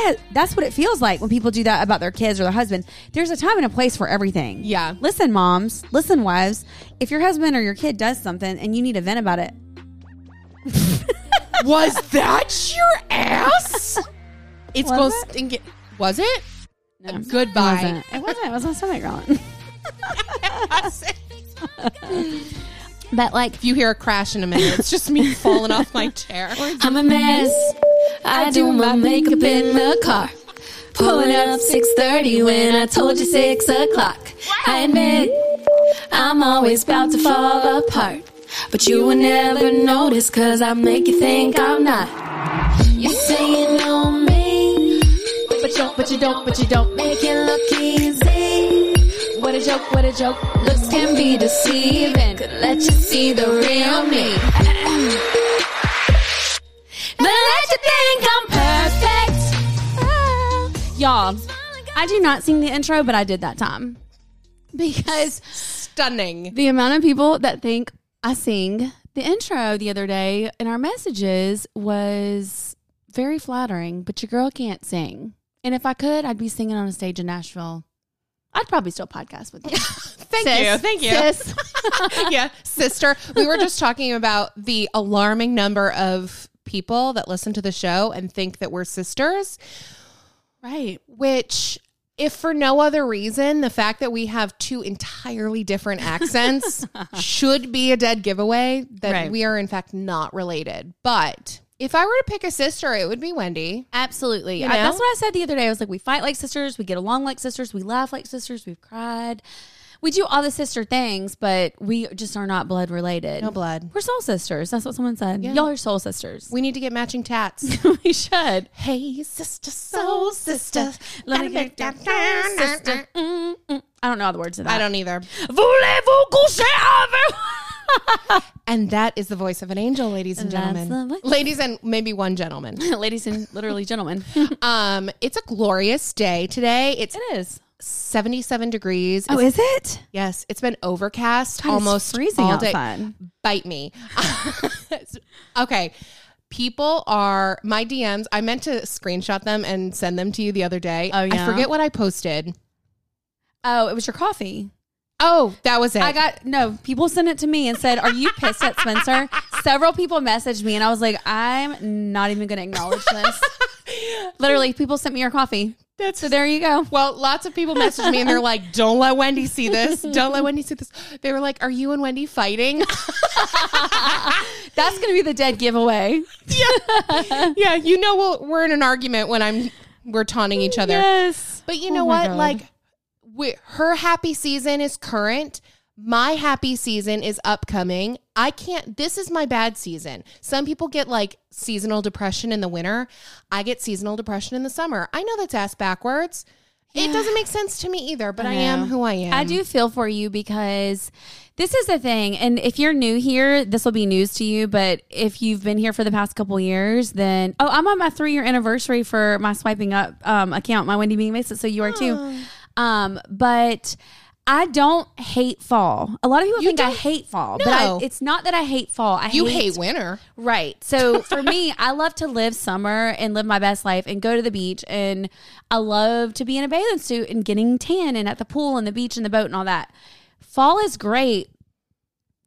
Yeah, That's what it feels like when people do that about their kids or their husband. There's a time and a place for everything. Yeah. Listen, moms, listen, wives. If your husband or your kid does something and you need to vent about it, Was that your ass? It's Was going it? Was it? no, Goodbye. It wasn't. It wasn't. It was my stomach growling. but like, If you hear a crash in a minute, it's just me falling off my chair. I'm a mess. I do my makeup in the car. Pulling up 6.30 when I told you 6 o'clock. I admit, I'm always about to fall apart. But you will never notice cause I make you think I'm not. You say you know me, but you don't, but you don't, but you don't make it look easy. What a joke, what a joke. Looks can be deceiving. Could let you see the real me. But let you think I'm perfect. y'all, I do not sing the intro, but I did that time because Stunning. the amount of people that think I sing the intro the other day in our messages was very flattering, but your girl can't sing. And if I could, I'd be singing on a stage in Nashville. I'd probably still podcast with you. Thank Sis. you. Thank you. Sis. yeah, sister. We were just talking about the alarming number of people that listen to the show and think that we're sisters, right. which if for no other reason, the fact that we have two entirely different accents should be a dead giveaway that Right. we are in fact not related. But if I were to pick a sister, it would be Wendy. Absolutely. You I- that's what I said the other day. I was like, we fight like sisters, we get along like sisters, we laugh like sisters, we've cried. We do all the sister things, but we just are not blood related. No blood. We're soul sisters. That's what someone said. Y'all are soul sisters. We need to get matching tats. we should. hey, sister, soul sister. Let me get down, sister. Mm, mm. I don't know all the words of that. I don't either. Voulez-vous coucher avec- And that is the voice of an angel, ladies and gentlemen. Ladies and maybe one gentleman. Ladies and literally gentlemen. um, it's a glorious day today. It's it is. 77 degrees. Oh, It's- is it? yes, it's been overcast God, almost freezing all day. outside. Bite me. okay. People are my DMs. I meant to screenshot them and send them to you the other day. Oh, yeah? I forget what I posted. Oh, it was your coffee. Oh, that was it. I got no. People sent it to me and said, "Are you pissed at Spencer?" Several people messaged me, and I was like, "I'm not even going to acknowledge this." Literally, people sent me your coffee. That's So there you go. Well, lots of people messaged me and they're like, "Don't let Wendy see this. Don't let Wendy see this." They were like, "Are you and Wendy fighting?" That's going to be the dead giveaway. yeah, yeah. you know we'll, we're in an argument when I'm we're taunting each other. Yes. But you Oh know what? God. Like, we, her happy season is current. My happy season is upcoming. I can't. This is my bad season. Some people get like seasonal depression in the winter. I get seasonal depression in the summer. I know that's ass backwards. It doesn't make sense to me either. But I, am who I am. I do feel for you because this is the thing. And if you're new here, this will be news to you. But if you've been here for the past couple years, then oh, I'm on my three year anniversary for my swiping up um, account, my Wendy Being Basic. So you are too. Um, but I don't hate fall. A lot of people You think I don't? hate fall, but I, it's not that I hate fall. I You hate winter. Right. So for me, I love to live summer and live my best life and go to the beach. And I love to be in a bathing suit and getting tan and at the pool and the beach and the boat and all that. Fall is great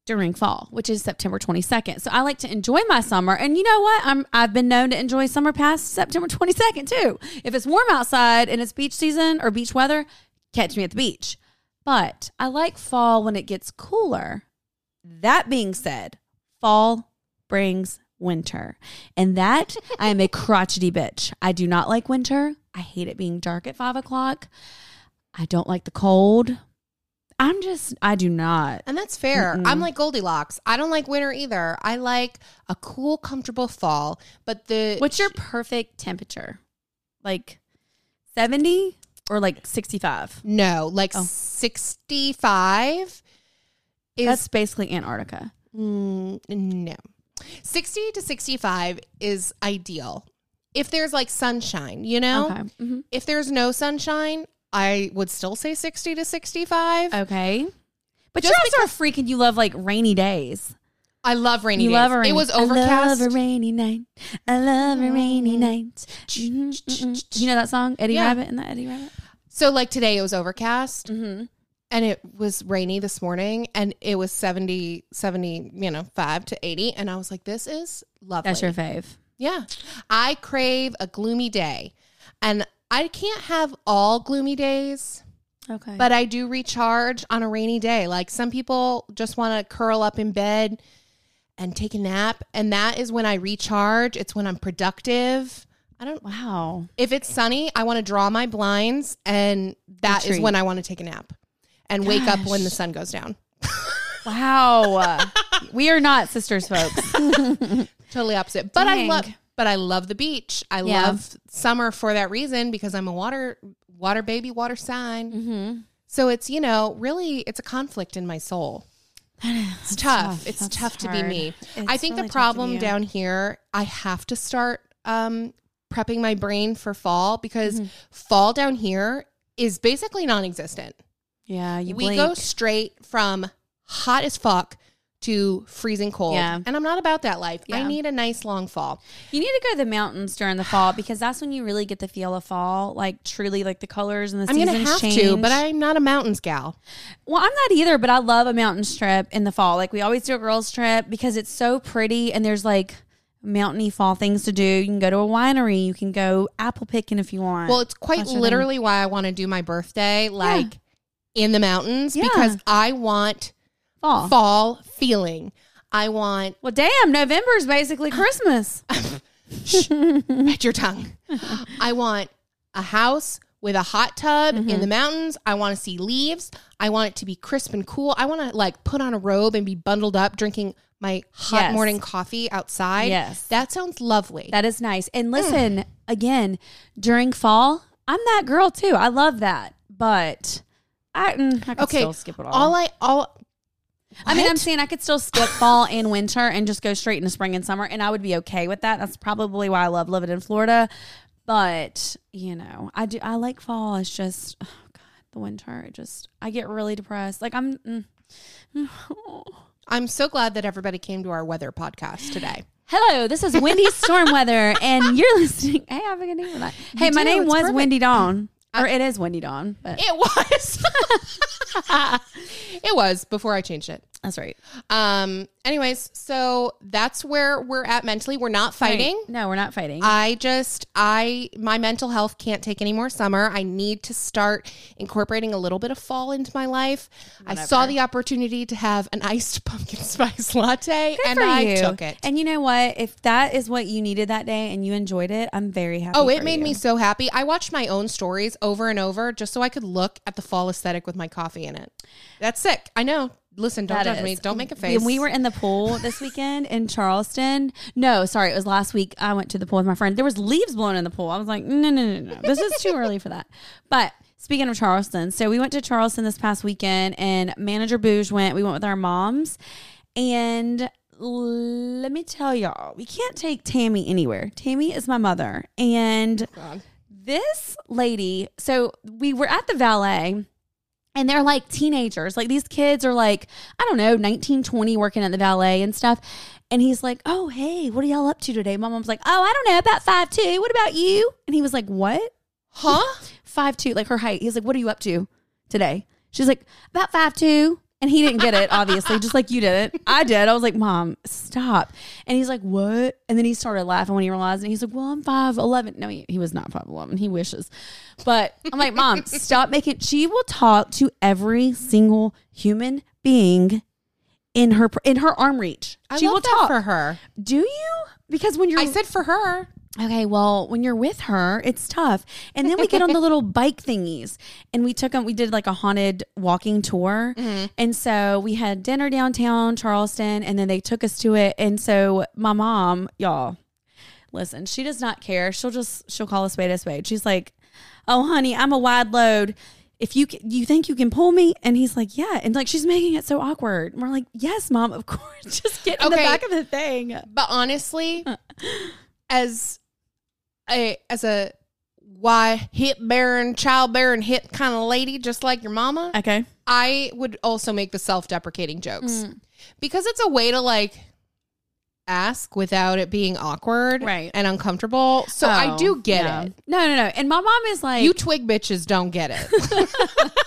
during fall, which is September 22nd. So I like to enjoy my summer. And you know what? I'm I've been known to enjoy summer past September 22nd too. If it's warm outside and it's beach season or beach weather, catch me at the beach. But I like fall when it gets cooler. That being said, fall brings winter. And that I am a crotchety bitch. I do not like winter. I hate it being dark at five o'clock. I don't like the cold. I'm just, I do not. And that's fair. I'm like Goldilocks. I don't like winter either. I like a cool, comfortable fall. But the What's your perfect temperature? Like 70 or like 65? no, like Oh. 65 is That's basically Antarctica. Mm, no. 60 to 65 is ideal. If there's like sunshine, you know? Okay. Mhm. If there's no sunshine, I would still say 60 to 65. Okay. But Just you're also a freak and you love like rainy days. I love rainy you days. love a rainy it was overcast. I love a rainy night. I love a rainy night. Mhm, mhm. You know that song, Eddie Yeah. Rabbitt and the Eddie Rabbitt? so like today it was overcast Mm-hmm. and it was rainy this morning and it was 70 70, you know, 5 to 80 and I was like this is lovely. That's your fave. Yeah. I crave a gloomy day. And I can't have all gloomy days. Okay. But I do recharge on a rainy day. Like some people just want to curl up in bed and take a nap. And that is when I recharge. It's when I'm productive. I don't, wow. if it's sunny, I want to draw my blinds. And that is when I want to take a nap and wake up when the sun goes down. Wow. we are not sisters, folks. Totally opposite. But I love, but I love the beach. I Yeah. love summer for that reason because I'm a water, water baby, water sign. mm-hmm. So it's, you know, really, it's a conflict in my soul. It's tough. tough. It's That's tough to be me. It's I think really the problem down here, I have to start um, prepping my brain for fall because Mm-hmm. fall down here is basically non existent. Yeah, you We blink. go straight from hot as fuck to freezing cold. Yeah. And I'm not about that life. I need a nice long fall. You need to go to the mountains during the fall because that's when you really get the feel of fall, like truly, like the colors and the I'm seasons have change. to, but I'm not a mountains gal. well, I'm not either, but I love a mountain trip in the fall. Like we always do a girls trip because it's so pretty and there's like mountainy fall things to do. You can go to a winery, you can go apple picking if you want. Well, it's quite thing. literally why I want to do my birthday like in the mountains Yeah. because I want fall. fall feeling. I want Well, damn, November is basically Christmas. Shh, bite your tongue. I want a house with a hot tub Mm-hmm. in the mountains. I want to see leaves. I want it to be crisp and cool. I want to like put on a robe and be bundled up drinking my hot Yes. morning coffee outside. Yes. That sounds lovely. That is nice. And listen, again, during fall, I'm that girl too. I love that. But I, mm, I could okay. still skip it all. all I all I mean, I'm saying I could still skip fall and winter and just go straight into spring and summer, and I would be okay with that. That's probably why I love living in Florida. But you know, I do. I like fall. It's just, oh God, the winter. It just, I get really depressed. Like I'm. Mm, I'm so glad that everybody came to our weather podcast today. Hello, this is Wendy Stormweather, and you're listening. Hey, I have a good name for that. Hey, my do, name was perfect. Wendy Dawn, or it is Wendy Dawn, but It was. it was before I changed it. That's right. Um. Anyways, so that's where we're at mentally. We're not fighting. Right. No, we're not fighting. I just I my mental health can't take any more summer. I need to start incorporating a little bit of fall into my life. I saw the opportunity to have an iced pumpkin spice latte and I you. took it. And you know what? If that is what you needed that day and you enjoyed it, I'm very happy. Oh, it made you. me so happy. I watched my own stories over and over just so I could look at the fall aesthetic with my coffee in it. That's sick. I know. Listen, don't That judge is. me. Don't make a face. When we were in the pool this weekend in Charleston, no, sorry, it was last week. I went to the pool with my friend. There was leaves blowing in the pool. I was like, no, no, no, no, this is too early for that. But speaking of Charleston, so we went to Charleston this past weekend, and manager Bouge went. We went with our moms, and let me tell y'all, we can't take Tammy anywhere. Tammy is my mother, and oh, God. this lady. So we were at the valet and they're like teenagers. Like these kids are like, I don't know, 19, 20 working at the valet and stuff. And he's like, Oh, hey, what are y'all up to today? My mom's like, Oh, I don't know, about five two. What about you? And he was like, What? Huh? Five two, like her height. He's like, What are you up to today? She's like, About five two. And he didn't get it, obviously, just like you did it. I did. I was like, Mom, stop. And he's like, What? And then he started laughing when he realized it. He's like, Well, I'm 5'11. No, he, he was not 5'11. He wishes. But I'm like, Mom, stop making. She will talk to every single human being in her in her arm reach. I she love will that talk for her. Do you? Because when you're I said for her. Okay, well, when you're with her, it's tough. And then we get on the little bike thingies and we took them, we did like a haunted walking tour. Mm-hmm. And so we had dinner downtown Charleston and then they took us to it. And so my mom, y'all, listen, she does not care. She'll just, she'll call a spade a spade. She's like, oh, honey, I'm a wide load. If you you think you can pull me, and he's like, yeah, and like she's making it so awkward. And we're like, yes, mom, of course, just get in the back of the thing. But honestly, uh. As a as a why hip bearing, child bearing hip kind of lady, just like your mama, Okay, I would also make the self deprecating jokes hmm. because it's a way to like ask without it being awkward Right. and uncomfortable. So I Oh, do get yeah. it. No, no, no. And my mom is like, You twig bitches don't get it.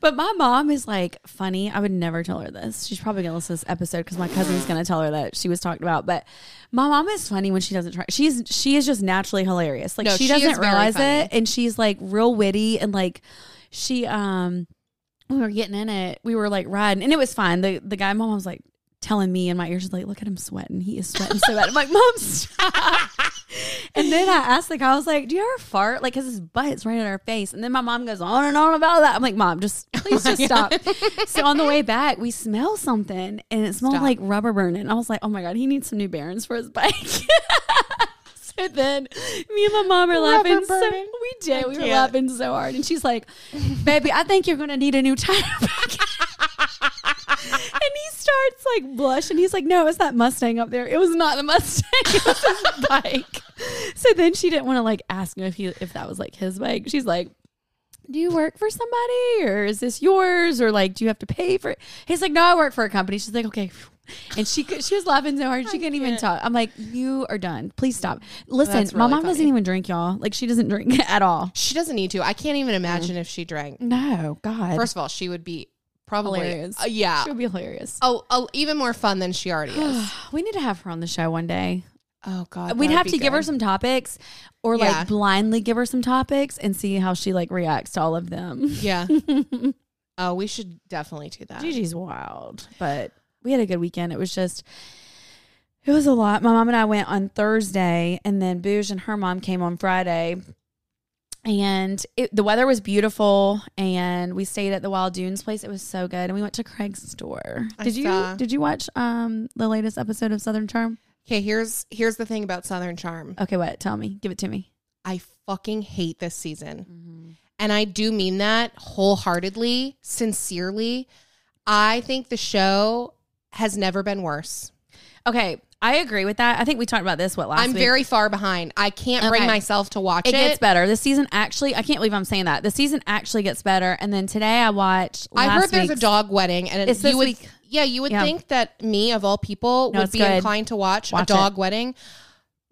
but my mom is like funny. I would never tell her this. She's probably gonna listen to this episode because my cousin's gonna tell her that she was talked about. But my mom is funny when she doesn't try. She's she is just naturally hilarious. Like No, she she doesn't realize funny. it, and she's like real witty and like she um when we were getting in it, we were like riding, and it was fine. The the guy, my mom was like telling me in my ears, she's like, "Look at him sweating. He is sweating so bad." I'm like, "Mom, stop." and then I asked the guy, I was like, "Do you ever fart?" Like, cause his butt's right in our face. And then my mom goes on and on about that. I'm like, "Mom, just please just stop." so on the way back, we smell something, and it smelled Stop. like rubber burning. I was like, "Oh my god, he needs some new bearings for his bike." So then me and my mom are laughing. So, burning? we did. We were can't. laughing so hard. And she's like, baby, I think you're going to need a new tire he starts like blushing. He's like, no, it's that Mustang up there. It was not the Mustang. It was his bike. So then she didn't want to like ask him if he if that was like his bike. She's like, do you work for somebody or is this yours or like do you have to pay for it? He's like, no, I work for a company. She's like, okay. And she could, she was laughing so hard she couldn't even talk. I'm like, you are done. Please stop. Listen, That's my really mom doesn't funny. even drink, y'all. Like she doesn't drink at all. she doesn't need to. I can't even imagine if she drank. No, God. First of all, she would be probably hilarious. uh, yeah. she would be hilarious. Oh, oh, even more fun than she already is. we need to have her on the show one day. Oh God, We'd have to give her good. some topics or Yeah. like blindly give her some topics and see how she like reacts to all of them. Yeah. oh, we should definitely do that. Gigi's wild, but we had a good weekend. It was just, it was a lot. My mom and I went on Thursday, and then Booge and her mom came on Friday. And it, the weather was beautiful, and we stayed at the Wild Dunes place. It was so good, and we went to Craig's store. I Did you saw. did you watch um the latest episode of Southern Charm? Okay, here's here's the thing about Southern Charm. Okay, what? Tell me. Give it to me. I fucking hate this season. Mm-hmm. And I do mean that wholeheartedly, sincerely. I think the show has never been worse. Okay, I agree with that. I think we talked about this what last I'm week. very far behind. I can't bring Okay. myself to watch it it. gets better. The season actually, I can't believe I'm saying that. The season actually gets better. And then today I watched. I last heard there's a week's- dog wedding, and It's you this would, week. yeah, you would Yeah. think that me of all people No, would it's be good. inclined to watch, Watch a dog wedding.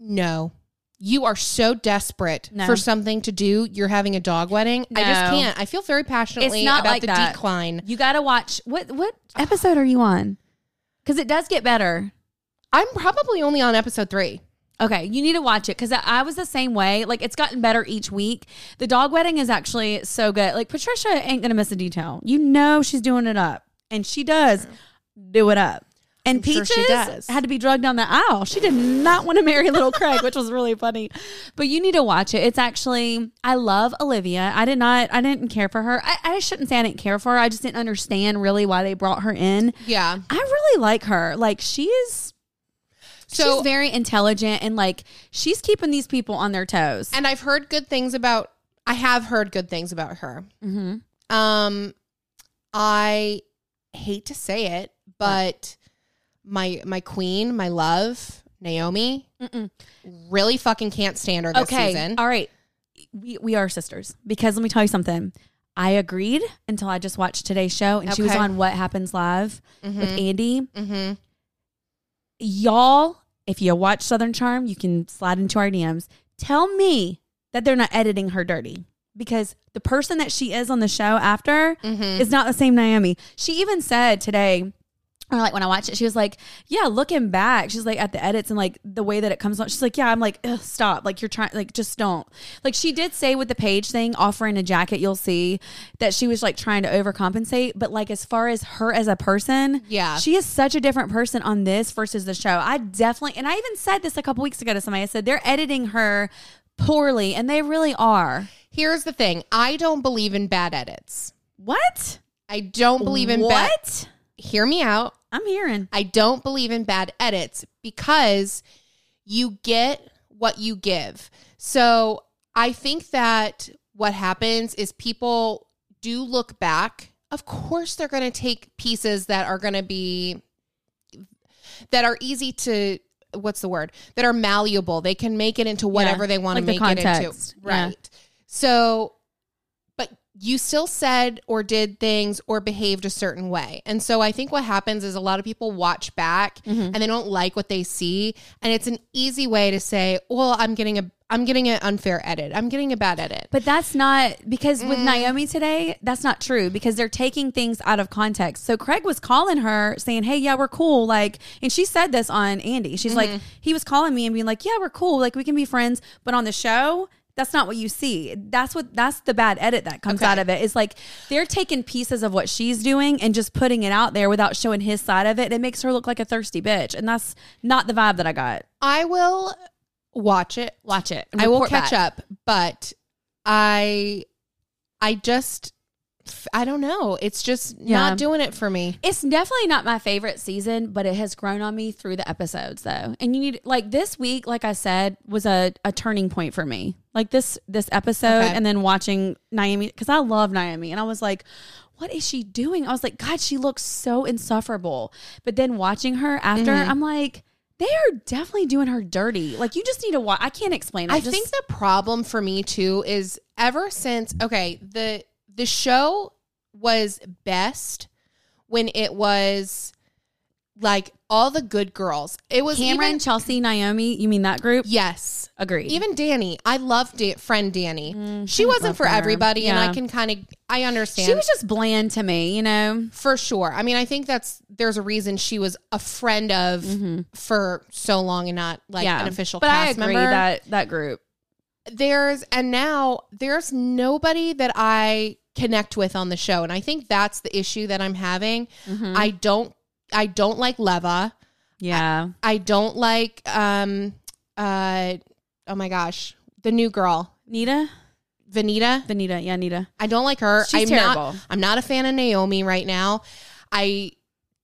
No, you are so desperate No. for something to do. You're having a dog wedding. I just No. can't. I feel very passionately It's not about like the that. decline. You got to watch. What what episode are you on? Because it does get better. I'm probably only on episode three. Okay, you need to watch it because I, was the same way. Like it's gotten better each week. The dog wedding is actually so good. Like Patricia ain't gonna miss a detail. You know she's doing it up, and she does do it up. And I'm Peaches does. had to be drugged down the aisle. She did not want to marry little Craig, which was really funny. But you need to watch it. It's actually I love Olivia. I did not. I didn't care for her. I, I shouldn't say I didn't care for her. I just didn't understand really why they brought her in. Yeah. I really like her. Like she is So she's very intelligent and like she's keeping these people on their toes. and I've heard good things about. I have heard good things about her. mm-hmm. Um, I hate to say it, but my my queen, my love, Naomi, really fucking can't stand her this Okay, season. all right, we we are sisters because let me tell you something. I agreed until I just watched today's show and she was on What Happens Live with Mhm. Andy. Mm-hmm. Y'all, if you watch Southern Charm, you can slide into our DMs. Tell me that they're not editing her dirty because the person that she is on the show after Mm-hmm. is not the same Naomi. She even said today, or like when I watched it, she was like, "Yeah, looking back, she's like at the edits and like the way that it comes on, she's like, yeah, I'm like, Ugh, stop, like you're trying, like just don't." Like she did say with the page thing, offering a jacket, you'll see that she was like trying to overcompensate, but like as far as her as a person, Yeah. she is such a different person on this versus the show. I definitely, and I even said this a couple weeks ago to somebody. I said they're editing her poorly, and they really are. Here's the thing I don't believe in bad edits. What? I don't believe in bad. Hear me out. I'm hearing. I don't believe in bad edits because you get what you give. So I think that what happens is people do look back. Of course, they're going to take pieces that are going to be that are easy to what's the word that are malleable. They can make it into whatever Yeah, they want like to make it into. context. Yeah. Right. So but you still said or did things or behaved a certain way. And so I think what happens is a lot of people watch back Mm-hmm. and they don't like what they see. And it's an easy way to say, well, I'm getting a I'm getting an unfair edit. I'm getting a bad edit. But that's not because with Mm. Naomi today, that's not true because they're taking things out of context. So Craig was calling her saying, Hey, yeah, we're cool. Like, and she said this on Andy. She's Mm-hmm. like, he was calling me and being like, Yeah, we're cool. Like, we can be friends. But on the show, that's not what you see. That's what that's the bad edit that comes Okay. out of it. It's like they're taking pieces of what she's doing and just putting it out there without showing his side of it. It makes her look like a thirsty bitch. And that's not the vibe that I got. I will watch it. Watch it. I will catch back. up, but I I just I don't know. It's just Yeah. not doing it for me. It's definitely not my favorite season, but it has grown on me through the episodes though. And you need like this week, like I said, was a, a turning point for me. Like this this episode Okay. and then watching Naomi because I love Naomi and I was like, what is she doing? I was like, God, she looks so insufferable. But then watching her after, Mm-hmm. I'm like, they are definitely doing her dirty. Like you just need to watch. I can't explain it. I Just- think the problem for me too is ever since okay, the the show was best when it was like all the good girls. It was Cameran, even, Chelsea, Naomi. You mean that group? yes. Agreed. Even Danni, I love da- friend Danni. Mm, she wasn't for her. everybody, and I can kind of I understand. she was just bland to me. You know. for sure. I mean, I think that's there's a reason she was a friend of for so long and not like an official Mm-hmm. but cast I agree member. that that group. there's and now there's nobody that I connect with on the show, and I think that's the issue that I'm having. Mm-hmm. I don't I don't like Leva. Yeah. I don't like um uh oh my gosh the new girl Nita? Venita. Venita. Yeah, Nita. I don't like her. She's I'm terrible. Not, I'm not a fan of Naomi right now. I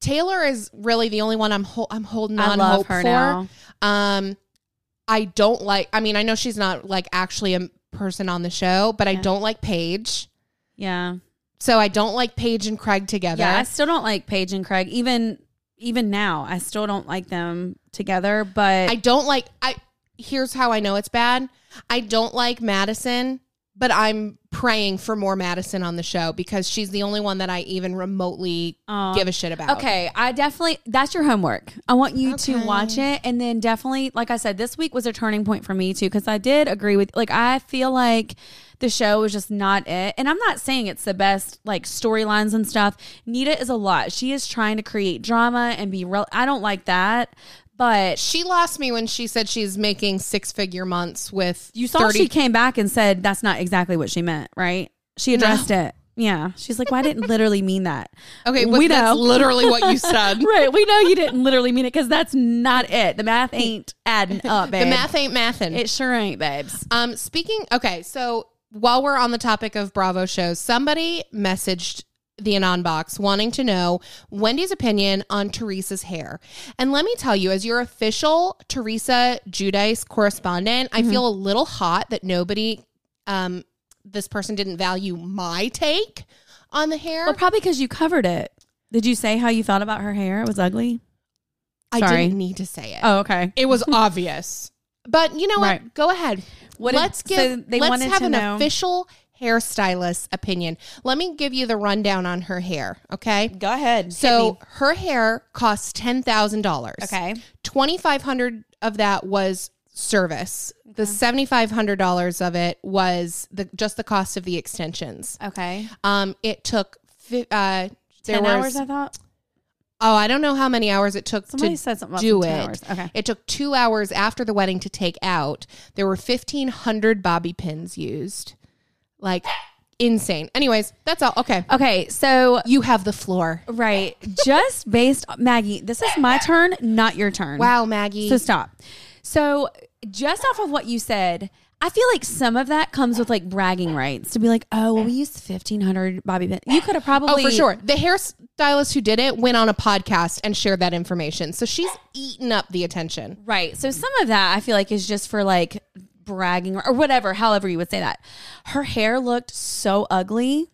Taylor is really the only one I'm hol- I'm holding I on hope her for. now. Um, I don't like. I mean, I know she's not like actually a person on the show, but I don't like Paige. Yeah. So I don't like Paige and Craig together. Yeah. I still don't like Paige and Craig. Even even now, I still don't like them together. But I don't like. I here's how I know it's bad. I don't like Madison, but I'm praying for more Madison on the show because she's the only one that I even remotely give a shit about. Okay, I definitely that's your homework. I want you to watch it and then definitely like I said this week was a turning point for me too cuz I did agree with like I feel like the show was just not it. And I'm not saying it's the best like storylines and stuff. Nita is a lot. She is trying to create drama and be real I don't like that. But She lost me when she said she's making six figure months with you saw 30 she came back and said that's not exactly what she meant, right? She addressed it. Yeah. She's like, well, I didn't literally mean that. Okay, we know. literally what you said. right. We know you didn't literally mean it because that's not it. The math ain't adding up, babe. The math ain't mathing. It sure ain't, babes. um, speaking. Okay, so while we're on the topic of Bravo shows, somebody messaged the Anon box wanting to know Wendy's opinion on Teresa's hair. And let me tell you, as your official Teresa Giudice correspondent, Mm-hmm. I feel a little hot that nobody, um, this person didn't value my take on the hair. Well, probably because you covered it. Did you say how you felt about her hair? It was ugly. I didn't need to say it. Oh, okay. It was obvious. But you know what? Right. Go ahead. What did- let's give so they let's wanted have to an know- official hairstylist opinion. Let me give you the rundown on her hair, okay? Go ahead. So her hair costs ten thousand dollars. Okay. Twenty five hundred of that was service. The seventy five hundred dollars of it was the just the cost of the extensions. Okay. Um, it took fi- uh, there Ten was hours, I thought. oh I don't know how many hours it took Somebody to said something about do it. hours. Okay. It took two hours after the wedding to take out. There were fifteen hundred bobby pins used, like insane. Anyways, that's all. Okay, Okay, so you have the floor. right, just based Maggie, this is my turn, not your turn. Wow, Maggie. So stop. So just off of what you said, I feel like some of that comes with like bragging rights to be like, oh, well, we used fifteen hundred bobby pin. You could have probably, Oh, for sure. The hairstylist who did it went on a podcast and shared that information. So she's eaten up the attention. Right. So some of that I feel like is just for like bragging or whatever, however you would say that. Her hair looked so ugly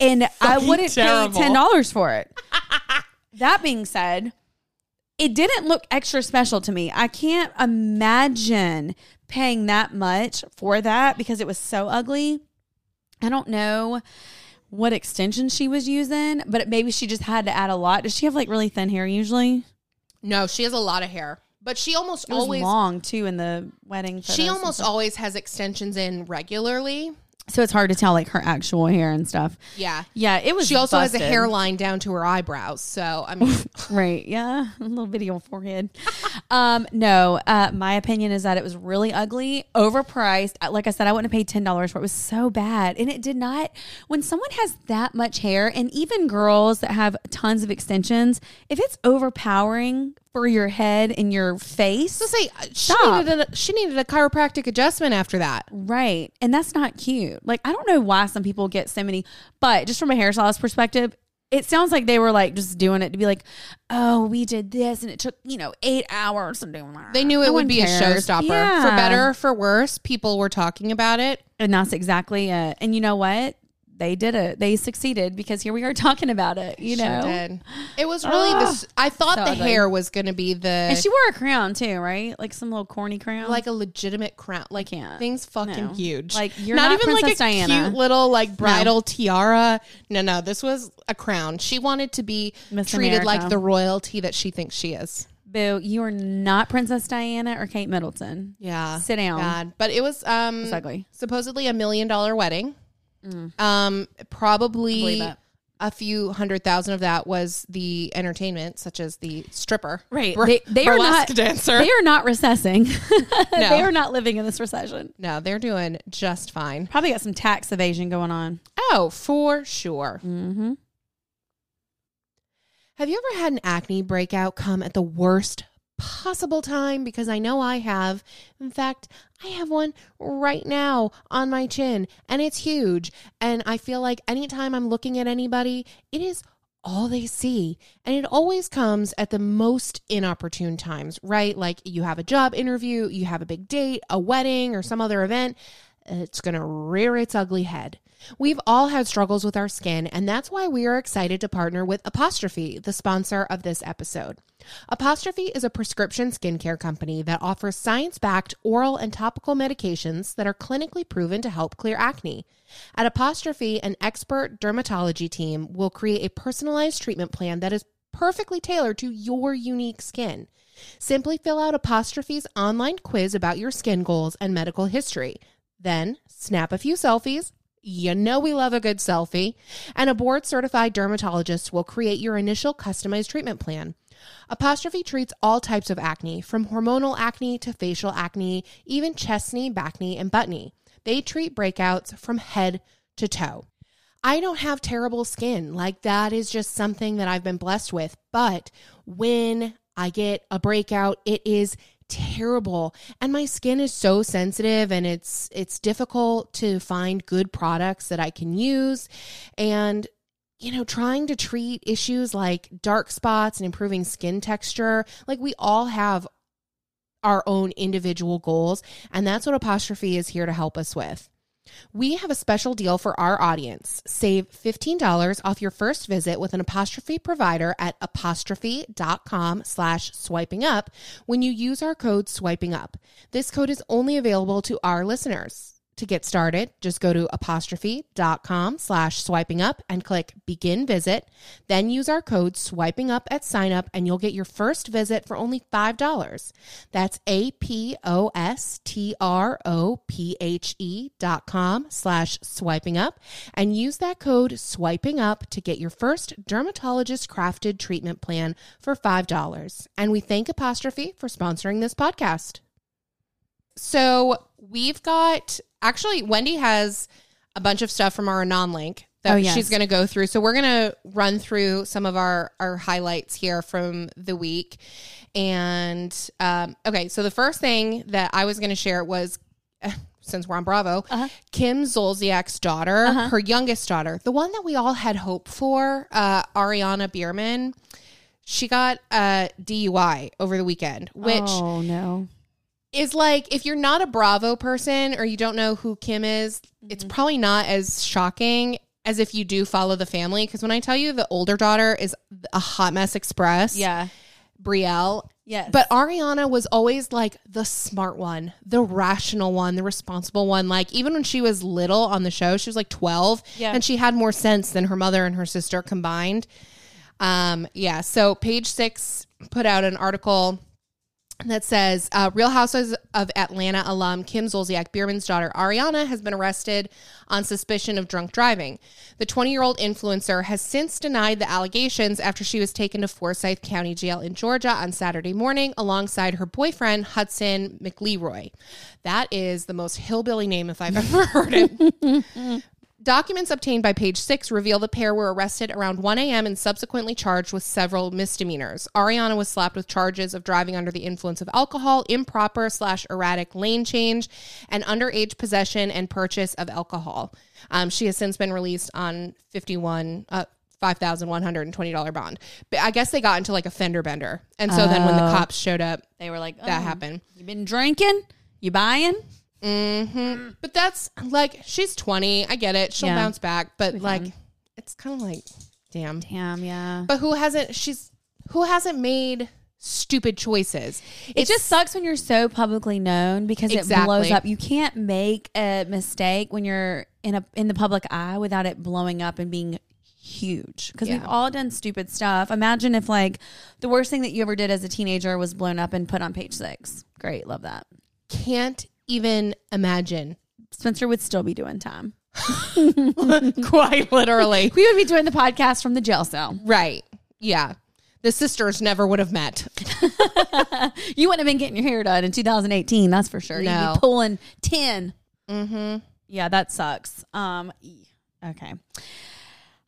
and I wouldn't terrible. pay ten dollars for it. that being said, it didn't look extra special to me. I can't imagine paying that much for that because it was so ugly. I don't know what extension she was using, but maybe she just had to add a lot. Does she have like really thin hair usually? No, she has a lot of hair, but she almost always long too in the wedding. she almost always has extensions in regularly. so it's hard to tell like her actual hair and stuff. Yeah. Yeah, it was. She also has a hairline down to her eyebrows. So I mean, right? Yeah, a little video forehead. um, no, uh, my opinion is that it was really ugly, overpriced. Uh, Like I said, I wouldn't have paid ten dollars for it. It was so bad, and it did not. When someone has that much hair, and even girls that have tons of extensions, if it's overpowering for your head and your face, so say uh, she needed a, she needed a chiropractic adjustment after that. Right. And that's not cute. Like, I don't know why some people get so many, but just from a hairstylist perspective, it sounds like they were like just doing it to be like, oh, we did this and it took, you know, eight hours that. They knew it No would be a showstopper. Yeah. For better or for worse, people were talking about it. And that's exactly it. And you know what? They did it. They succeeded because here we are talking about it, you know? It was really Ah, this. I thought so the ugly. hair was going to be the And she wore a crown too, right? Like some little corny crown. like a legitimate crown. Like can't. things fucking No. huge. Like, you're not even like a Diana. cute little like bridal tiara. No, no, this was a crown. She wanted to be Miss treated like the royalty that she thinks she is. Boo, you are not Princess Diana or Kate Middleton. Yeah, Sit down. Bad. But it was um It's ugly. supposedly a million dollar wedding. Um, probably a few hundred thousand of that was the entertainment, such as the stripper, Right. Bur- They, they are not dancer. They are not recessing. No. they are not living in this recession. no, they're doing just fine. Probably got some tax evasion going on. Oh, for sure. Mm-hmm. Have you ever had an acne breakout come at the worst possible time? Because I know I have. In fact, I have one right now on my chin, and it's huge. And I feel like anytime I'm looking at anybody, it is all they see. And it always comes at the most inopportune times, right? Like you have a job interview, you have a big date, a wedding, or some other event. It's going to rear its ugly head. We've all had struggles with our skin, and that's why we are excited to partner with Apostrophe, the sponsor of this episode. Apostrophe is a prescription skincare company that offers science backed oral and topical medications that are clinically proven to help clear acne. At Apostrophe, an expert dermatology team will create a personalized treatment plan that is perfectly tailored to your unique skin. Simply fill out Apostrophe's online quiz about your skin goals and medical history. Then snap a few selfies. You know we love a good selfie. And a board certified dermatologist will create your initial customized treatment plan. Apostrophe treats all types of acne, from hormonal acne to facial acne, even chest knee, bacne, and buttne. They treat breakouts from head to toe. I don't have terrible skin. Like that is just something that I've been blessed with. But when I get a breakout, it is terrible. And my skin is so sensitive and it's it's difficult to find good products that I can use. And you know, trying to treat issues like dark spots and improving skin texture, like we all have our own individual goals, and that's what Apostrophe is here to help us with. We have a special deal for our audience. Save $15 off your first visit with an apostrophe provider at apostrophe.com slash swiping up when you use our code swiping up. This code is only available to our listeners. To get started, just go to apostrophe.com slash swiping up and click begin visit. Then use our code swiping up at sign up and you'll get your first visit for only $5. That's A P O S T R O P H E dot com slash swiping up and use that code swiping up to get your first dermatologist crafted treatment plan for $5. And we thank Apostrophe for sponsoring this podcast. So we've got actually Wendy has a bunch of stuff from our non link that Oh, yes. she's going to go through. So we're going to run through some of our our highlights here from the week. And um, okay, so the first thing that I was going to share was. Since we're on Bravo, Uh-huh. Kim Zolciak's daughter, her youngest daughter, the one that we all had hope for, uh, Ariana Biermann, she got a DUI over the weekend, which oh no. Is like if you're not a Bravo person or you don't know who Kim is, it's Mm-hmm. probably not as shocking as if you do follow the family. Because when I tell you the older daughter is a hot mess express, Yeah. Brielle. Yes. But Ariana was always like the smart one, the rational one, the responsible one. Like even when she was little on the show, she was like 12 Yeah. and she had more sense than her mother and her sister combined. Um, yeah. So page six put out an article that says uh, Real Housewives of Atlanta alum Kim Zolciak Biermann's daughter Ariana has been arrested on suspicion of drunk driving. The 20 year old influencer has since denied the allegations after she was taken to Forsyth County Jail in Georgia on Saturday morning alongside her boyfriend Hudson McLeroy. That is the most hillbilly name if I've ever heard it. Documents obtained by page six reveal the pair were arrested around 1 a.m. and subsequently charged with several misdemeanors. Ariana was slapped with charges of driving under the influence of alcohol, improper slash erratic lane change, and underage possession and purchase of alcohol. Um, she has since been released on 51. Uh, $5,120 bond. But I guess they got into like a fender bender. And so then when the cops showed up, They were like, that oh, happened. You been drinking? You buying? Hmm But that's like she's 20. I get it. She'll Yeah. bounce back, but like it's kind of like damn. Damn, yeah. But who hasn't she's who hasn't made stupid choices? It just sucks when you're so publicly known because it blows Exactly. up. You can't make a mistake when you're in a in the public eye without it blowing up and being huge. Because we've Yeah. all done stupid stuff. Imagine if like the worst thing that you ever did as a teenager was blown up and put on page six. Great, love that. can't even imagine. Spencer would still be doing time. Quite literally. We would be doing the podcast from the jail cell. right. Yeah. The sisters never would have met. You wouldn't have been getting your hair done in 2018, that's for sure. You'd No. be pulling 10. Mm-hmm. Yeah, that sucks. Um okay.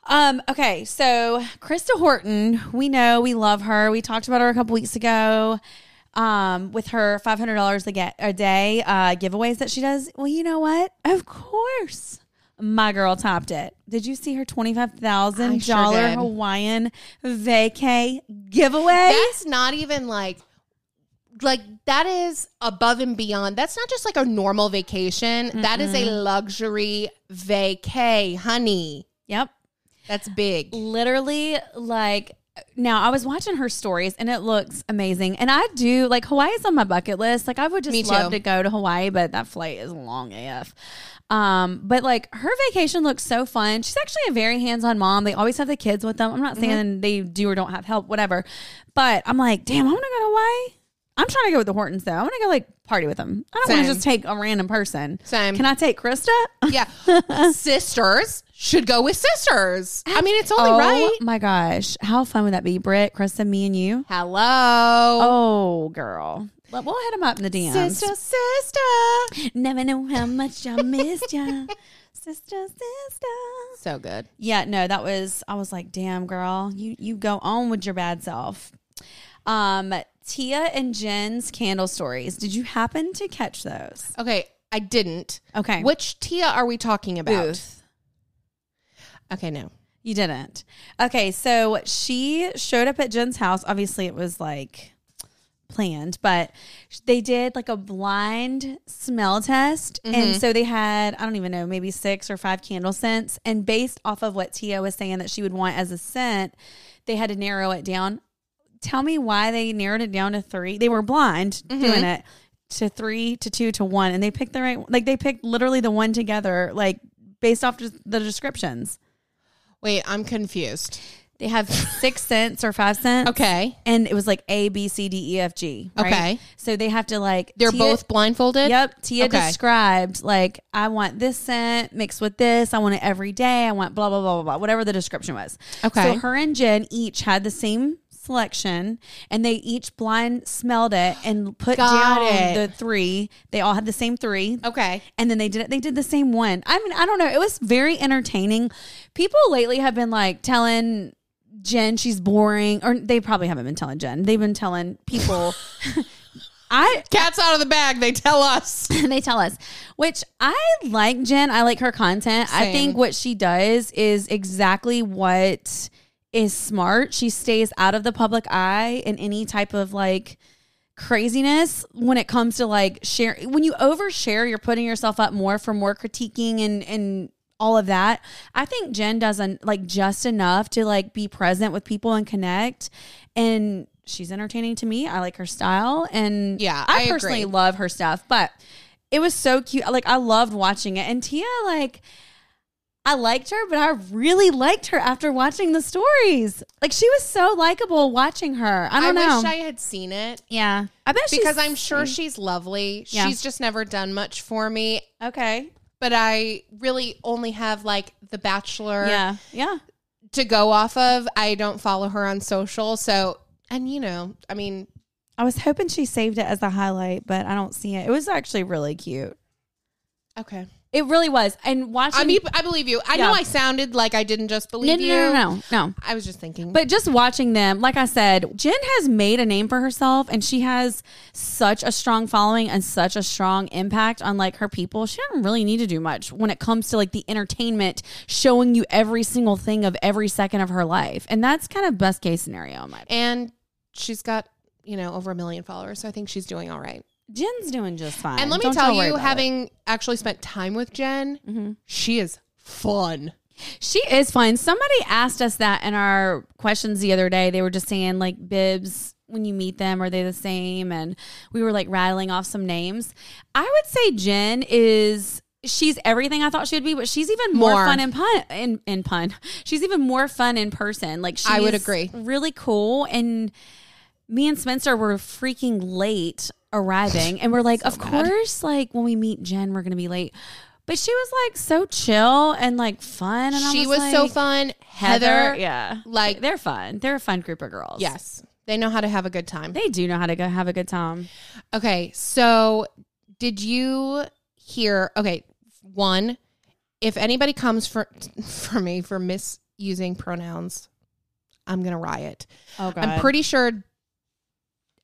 Um okay, so Krista Horton, we know, we love her. We talked about her a couple weeks ago. Um with her $500 a, get, a day uh giveaways that she does. Well, you know what? Of course. My girl topped it. Did you see her $25,000 sure did. Hawaiian vacay giveaway? That's not even like like that is above and beyond. That's not just like a normal vacation. That is a luxury vacay, honey. yep. That's big. literally like now I was watching her stories and it looks amazing. And I do like Hawaii's on my bucket list. Like I would just Me too. love to go to Hawaii, but that flight is long AF. Um, but like her vacation looks so fun. She's actually a very hands-on mom. They always have the kids with them. I'm not saying Mm-hmm. they do or don't have help, whatever. But I'm like, damn, I want to go to Hawaii. I'm trying to go with the Hortons though. I want to go like party with them. I don't want to just take a random person. Same. Can I take Krista? Yeah. sisters should go with sisters. I mean, it's only right. oh right. my gosh. How fun would that be, Britt, Krista, me and you? Hello. Oh, girl. Well, we'll hit them up in the DMs. sister, sister. Never know how much I missed ya. sister, sister. So good. Yeah, no, that was, I was like, damn, girl, you, you go on with your bad self. Um, Tia and Jen's candle stories. Did you happen to catch those? Okay. I didn't. Okay. Which Tia are we talking about? Booth. Okay, no. You didn't. Okay, so she showed up at Jen's house. Obviously, it was like planned, but they did like a blind smell test. And mm-hmm. so they had, I don't even know, maybe six or five candle scents. And based off of what Tia was saying that she would want as a scent, they had to narrow it down. Tell me why they narrowed it down to three. They were blind mm-hmm. doing it. to three to two to one, and they picked the right. Like they picked literally the one together, like based off just the descriptions. Wait, I'm confused. They have six cents or five cents. Okay. And it was like A, B, C, D, E, F, G. right? Okay. So they have to like They're Tia- both blindfolded? Yep. Tia Okay. described like I want this scent mixed with this. I want it every day. I want blah blah blah blah blah. Whatever the description was. Okay. So her and Jen each had the same selection and they each blind smelled it and put Got down it. the three. They all had the same three. Okay. And then they did it. They did the same one. I mean, I don't know. It was very entertaining. People lately have been like telling Jen she's boring, or they probably haven't been telling Jen. They've been telling people. I Cat's out of the bag, they tell us. they tell us, which I like Jen. I like her content. I think what she does is exactly what is smart. She stays out of the public eye in any type of like craziness when it comes to like share when you overshare you're putting yourself up more for more critiquing and and all of that. I think jen doesn't like just enough to like be present with people and connect. And she's entertaining to me. I like her style. And Yeah, i, I personally agree. love her stuff but it was so cute. Like i loved watching it. And tia like I liked her, but I really liked her after watching the stories. Like she was so likable watching her. I don't know. I wish I had seen it yeah, I bet she's- because I'm sure she's lovely. Yeah. She's just never done much for me. okay. But I really only have like The Bachelor Yeah, yeah. to go off of. I don't follow her on social. So, and you know, I mean, I was hoping she saved it as a highlight, but I don't see it. It was actually really cute. okay. It really was. And watching, I mean, I believe you. I know I sounded like I didn't just believe no, you. no, no, no, no. I was just thinking. But just watching them, like I said, Jen has made a name for herself and she has such a strong following and such a strong impact on like her people. She doesn't really need to do much when it comes to like the entertainment showing you every single thing of every second of her life. And that's kind of best case scenario in my and she's got, you know, over a million followers. So I think she's doing all right. Jen's doing just fine. And let me Don't tell you, about it. having actually spent time with Jen, Mm-hmm. she is fun. She is fun. Somebody asked us that in our questions the other day. They were just saying like bibs when you meet them are they the same and we were like rattling off some names. I would say Jen is she's everything I thought she would be, but she's even more, More. fun in pun in, in pun. She's even more fun in person. Like she's I would agree. Really cool and me and Spencer were freaking late arriving and we're like, of course, like when we meet Jen, we're gonna be late. But she was like so chill and like fun. And I she was, was so fun. Heather, Heather, yeah, like- they're fun. They're a fun group of girls. yes, they know how to have a good time. they do know how to go have a good time. Okay, so did you hear? Okay, one, if anybody comes for for me for misusing pronouns, I'm gonna riot. Oh god, I'm pretty sure.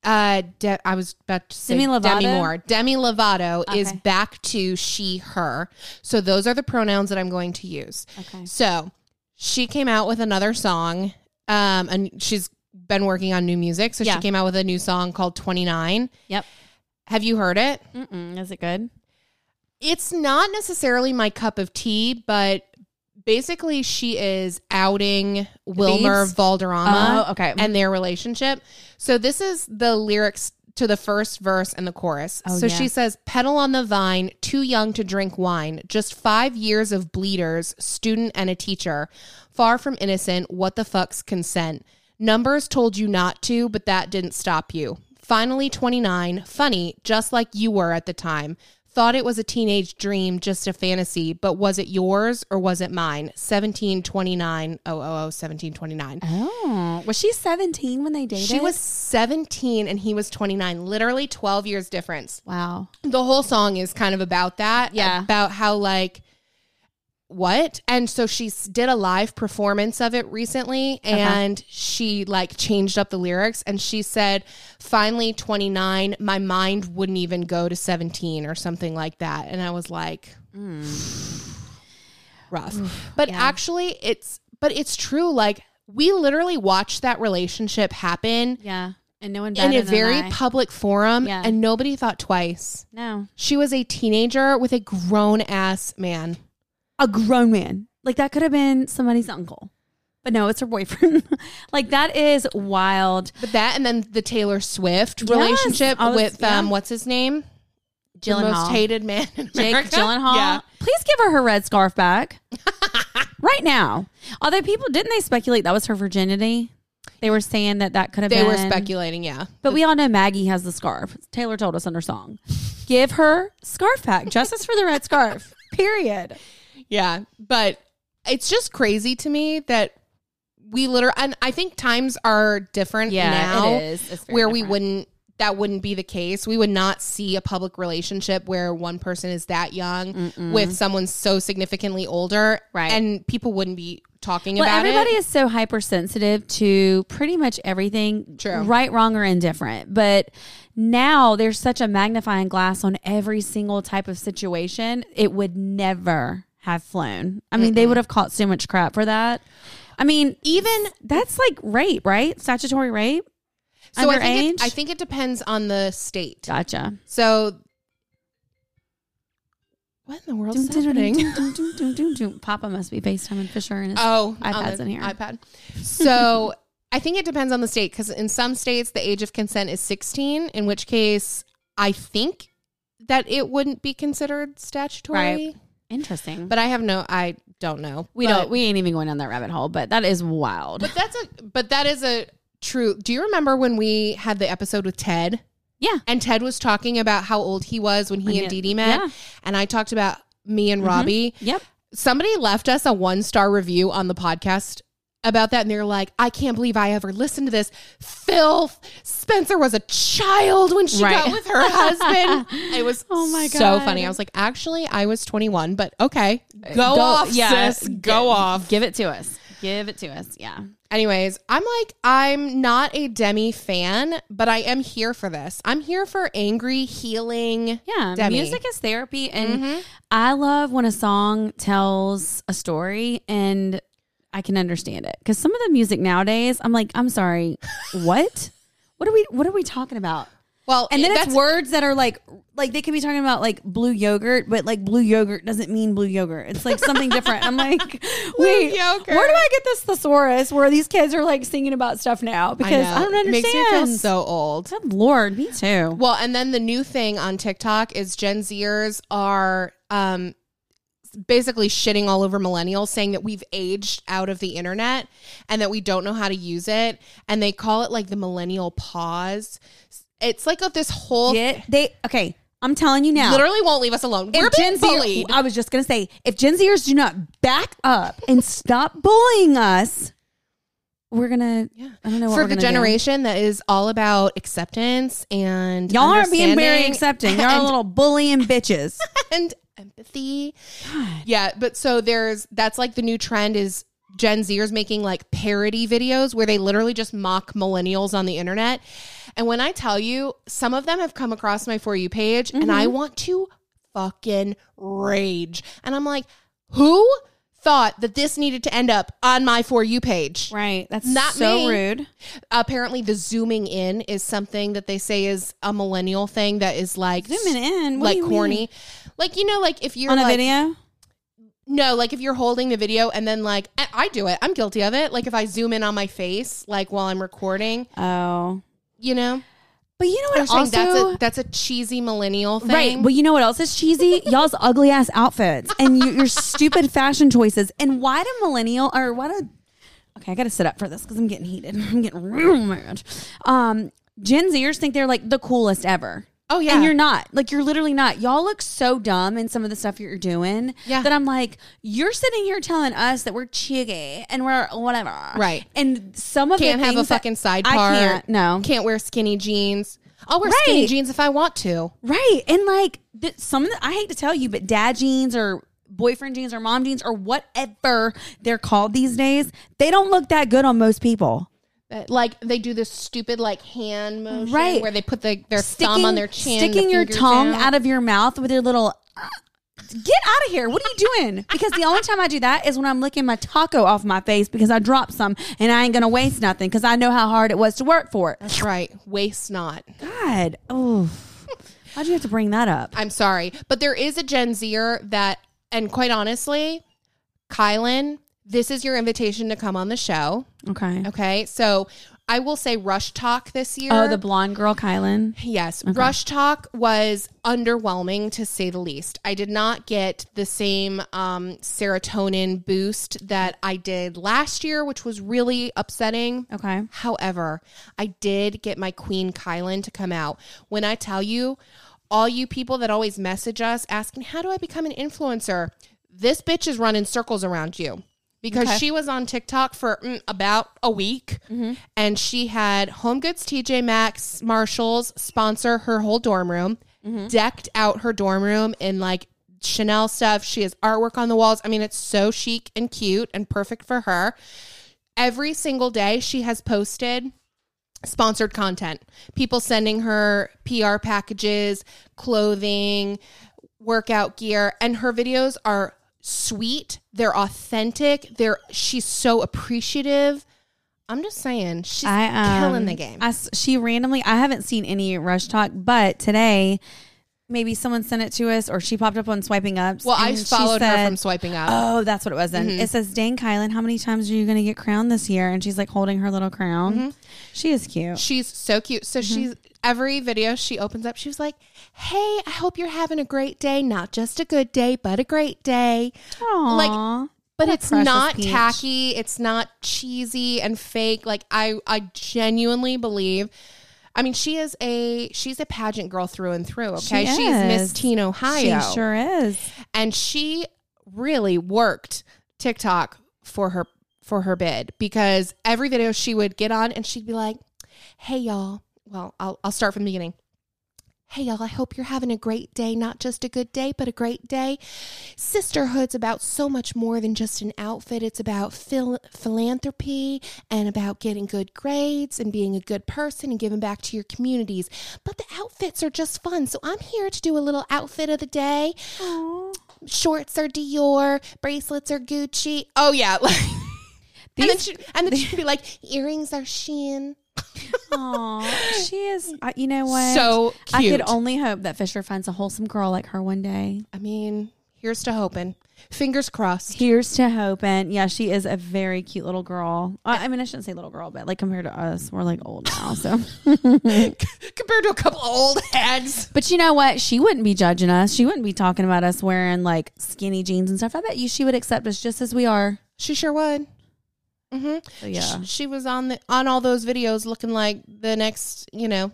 Uh, De- I was about to say Demi Lovato? Demi Moore. Demi Lovato is back to she, her. So those are the pronouns that I'm going to use. Okay. So she came out with another song. Um, and she's been working on new music. So Yeah. she came out with a new song called 29. Yep. Have you heard it? Mm-mm. Is it good? It's not necessarily my cup of tea, but basically she is outing Wilmer? Valderrama Oh, okay. and their relationship. So this is the lyrics to the first verse and the chorus. Oh, so yeah. she says, Pedal on the vine, too young to drink wine, just five years of bleeders, student and a teacher. Far from innocent, what the fuck's consent? Numbers told you not to, but that didn't stop you. Finally 29, funny, just like you were at the time. Thought it was a teenage dream, just a fantasy, but was it yours or was it mine? 1729 000 1729. Oh, was she seventeen when they dated? She was 17 and he was 29, literally 12 years difference. Wow. The whole song is kind of about that. Yeah. About how, like, what? And so she did a live performance of it recently uh-huh. and she, like, changed up the lyrics and she said, finally 29, my mind wouldn't even go to 17 or something like that. And I was like, hmm. rough. but yeah. actually, it's, but it's true. Like, we literally watched that relationship happen Yeah, and no one in a very I. public forum Yeah. and nobody thought twice. no She was a teenager with a grown ass man. A grown man. Like that could have been somebody's uncle, but no, it's her boyfriend. like that is wild. But that and then the Taylor Swift Yes, relationship was- with um what's his name? the most hated man in Jake. Gyllenhaal. Yeah. Please give her her red scarf back right now. Although people didn't they speculate that was her virginity? They were saying that that could have been They been. were speculating, yeah. But we all know Maggie has the scarf. Taylor told us in her song. Give her scarf back. Justice for the red scarf. Period. Yeah, but it's just crazy to me that we literally, and I think times are different now it is. Where we wouldn't, that wouldn't be the case. We would not see a public relationship where one person is that young with someone so significantly older. Right. And people wouldn't be talking Well, about everybody it. is so hypersensitive to pretty much everything, True. right, wrong, or indifferent. But now there's such a magnifying glass on every single type of situation. It would never have flown. I mean, they would have caught so much crap for that. I mean, Even that's like rape, right? Statutory rape. so, I think, it, I think it depends on the state. Gotcha. So, what in the world's happening? Papa must be FaceTiming Fisher and his Oh, iPad's in here. iPad. So I think it depends on the state because in some states the age of consent is 16, in which case I think that it wouldn't be considered statutory. Right. Interesting. But I have no, I don't know. we don't. We ain't even going down that rabbit hole. But that is wild. But that's a, but that is a true. Do you remember when we had the episode with Ted? yeah. And Ted was talking about how old he was when he When and Dee Dee met. yeah. And I talked about me and mm-hmm. Robbie. Yep. somebody left us a one star review on the podcast about that and they're like i can't believe i ever listened to this phil spencer was a child when she got with her husband it was Oh my God. so funny i was like actually i was 21 but okay go, off sis go Gi- off Give it to us. Give it to us. Yeah. anyways i'm like i'm not a demi fan but i am here for this i'm here for angry healing Yeah. Demi. Music is therapy. And Mhm. I love when a song tells a story and I can understand it. Because some of the music nowadays, I'm like, I'm sorry, what? What are we what are we talking about? well And then it's words that are like like they could be talking about like blue yogurt, but like blue yogurt doesn't mean blue yogurt. It's like something different. I'm like, wait, yogurt. where do I get this thesaurus where these kids are like singing about stuff now? Because I, know. don't It understand. makes me feel so old Good Lord, me too. Well, and then the new thing on TikTok is Gen Zers are um basically shitting all over millennials saying that we've aged out of the internet and that we don't know how to use it and they call it like the millennial pause. It's like a, this whole Get they okay. I'm telling you now. literally won't leave us alone. We're if being Gen bullied. I was just gonna say, if Gen Zers do not back up and stop bullying us, we're gonna. Yeah. I don't know what For we're the gonna do. generation that is all about acceptance and Y'all aren't being very accepting. Y'all are and- little bullying bitches. and empathy. Yeah, but so there's that's like the new trend is Gen Zers making like parody videos where they literally just mock millennials on the internet. And when I tell you, some of them have come across my for you page and I mm-hmm. want to fucking rage. And I'm like, who thought that this needed to end up on my for you page? Right. That's Not so me. rude. Apparently the zooming in is something that they say is a millennial thing that is like Zooming in. What like corny. mean? Like you know, like if you're on a like, video. no, like if you're holding the video and then like I, I do it. I'm guilty of it. Like if I zoom in on my face, like while I'm recording, Oh, you know, but you know what? Also, that's a that's a cheesy millennial thing. Right. Well, you know what else is cheesy? Y'all's ugly ass outfits and you, your stupid fashion choices. And why do millennial or why do? Okay, I got to sit up for this because I'm getting heated. I'm getting real mad. Um, Gen Zers think they're like the coolest ever. Oh, yeah. and you're not. Like you're literally not. Y'all look so dumb in some of the stuff you're doing. Yeah. that I'm like, you're sitting here telling us that we're chiggy and we're whatever. Right. And some of can't have a fucking side I part. can't. No. can't wear skinny jeans. I'll wear skinny jeans if I want to. Right. And like th- some of the, I hate to tell you, but dad jeans or boyfriend jeans or mom jeans or whatever they're called these days, they don't look that good on most people. Like they do this stupid like hand motion, Right. Where they put the, their thumb on their chin, the sticking your tongue out. out of your mouth with your little. uh, Get out of here. What are you doing? Because the only time I do that is when I'm licking my taco off my face because I dropped some and I ain't going to waste nothing because I know how hard it was to work for it. That's right. Waste not. God. Oh. Why'd you have to bring that up? I'm sorry, but there is a Gen Zer that, and quite honestly, Kylan, this is your invitation to come on the show. Okay. Okay, so I will say RushTok this year. Oh, the blonde girl, Kylan. Yes, RushTok was underwhelming to say the least. I did not get the same um, serotonin boost that I did last year, which was really upsetting. Okay. However, I did get my queen Kylan to come out. When I tell you, all you people that always message us asking, How do I become an influencer? This bitch is running circles around you. Because Okay. she was on TikTok for mm, about a week and she had Home Goods, TJ Maxx, Marshalls sponsor her whole dorm room, decked out her dorm room in like Chanel stuff. She has artwork on the walls. I mean, it's so chic and cute and perfect for her. Every single day she has posted sponsored content. People sending her PR packages, clothing, workout gear, and her videos are sweet. They're authentic. They're she's so appreciative. I'm just saying, she's I um, killing the game. I she randomly. I haven't seen any RushTok, but today maybe someone sent it to us, or she popped up on swiping up. well, I followed her from swiping up. Oh, that's what it was. Then Mm-hmm. it says, "Dang, Kylan, how many times are you going to get crowned this year?" And she's like holding her little crown. Mm-hmm. She is cute. She's so cute. So she's every video she opens up, she was like, "Hey, I hope you're having a great day. Not just a good day, but a great day." Aww. like, But it's not peach. tacky. It's not cheesy and fake. Like I, I genuinely believe. I mean, she is a she's a pageant girl through and through. Okay, She she's Miss. Teen Ohio, she sure is. and she really worked TikTok for her for her bid because every video she would get on and she'd be like, "Hey y'all." Well, I'll I'll start from the beginning. Hey y'all, I hope you're having a great day, not just a good day, but a great day. Sisterhood's about so much more than just an outfit. It's about phil- philanthropy and about getting good grades and being a good person and giving back to your communities. But the outfits are just fun. So I'm here to do a little outfit of the day shorts are Dior, bracelets are Gucci. Oh yeah, and then she, and then she'd be like, earrings are Shein. Aw, she is. I- You know what? So I could only hope that Fisher finds a wholesome girl like her one day. I mean, here's to hoping. Fingers crossed. Here's to hoping. Yeah, she is a very cute little girl. I I mean, I shouldn't say little girl, but like compared to us, we're like old now. So, Compared to a couple of old heads. but you know what? She wouldn't be judging us. She wouldn't be talking about us wearing like skinny jeans and stuff. I bet you she would accept us just as we are. She sure would. Hmm So yeah, She, she was on the on all those videos looking like the next, you know,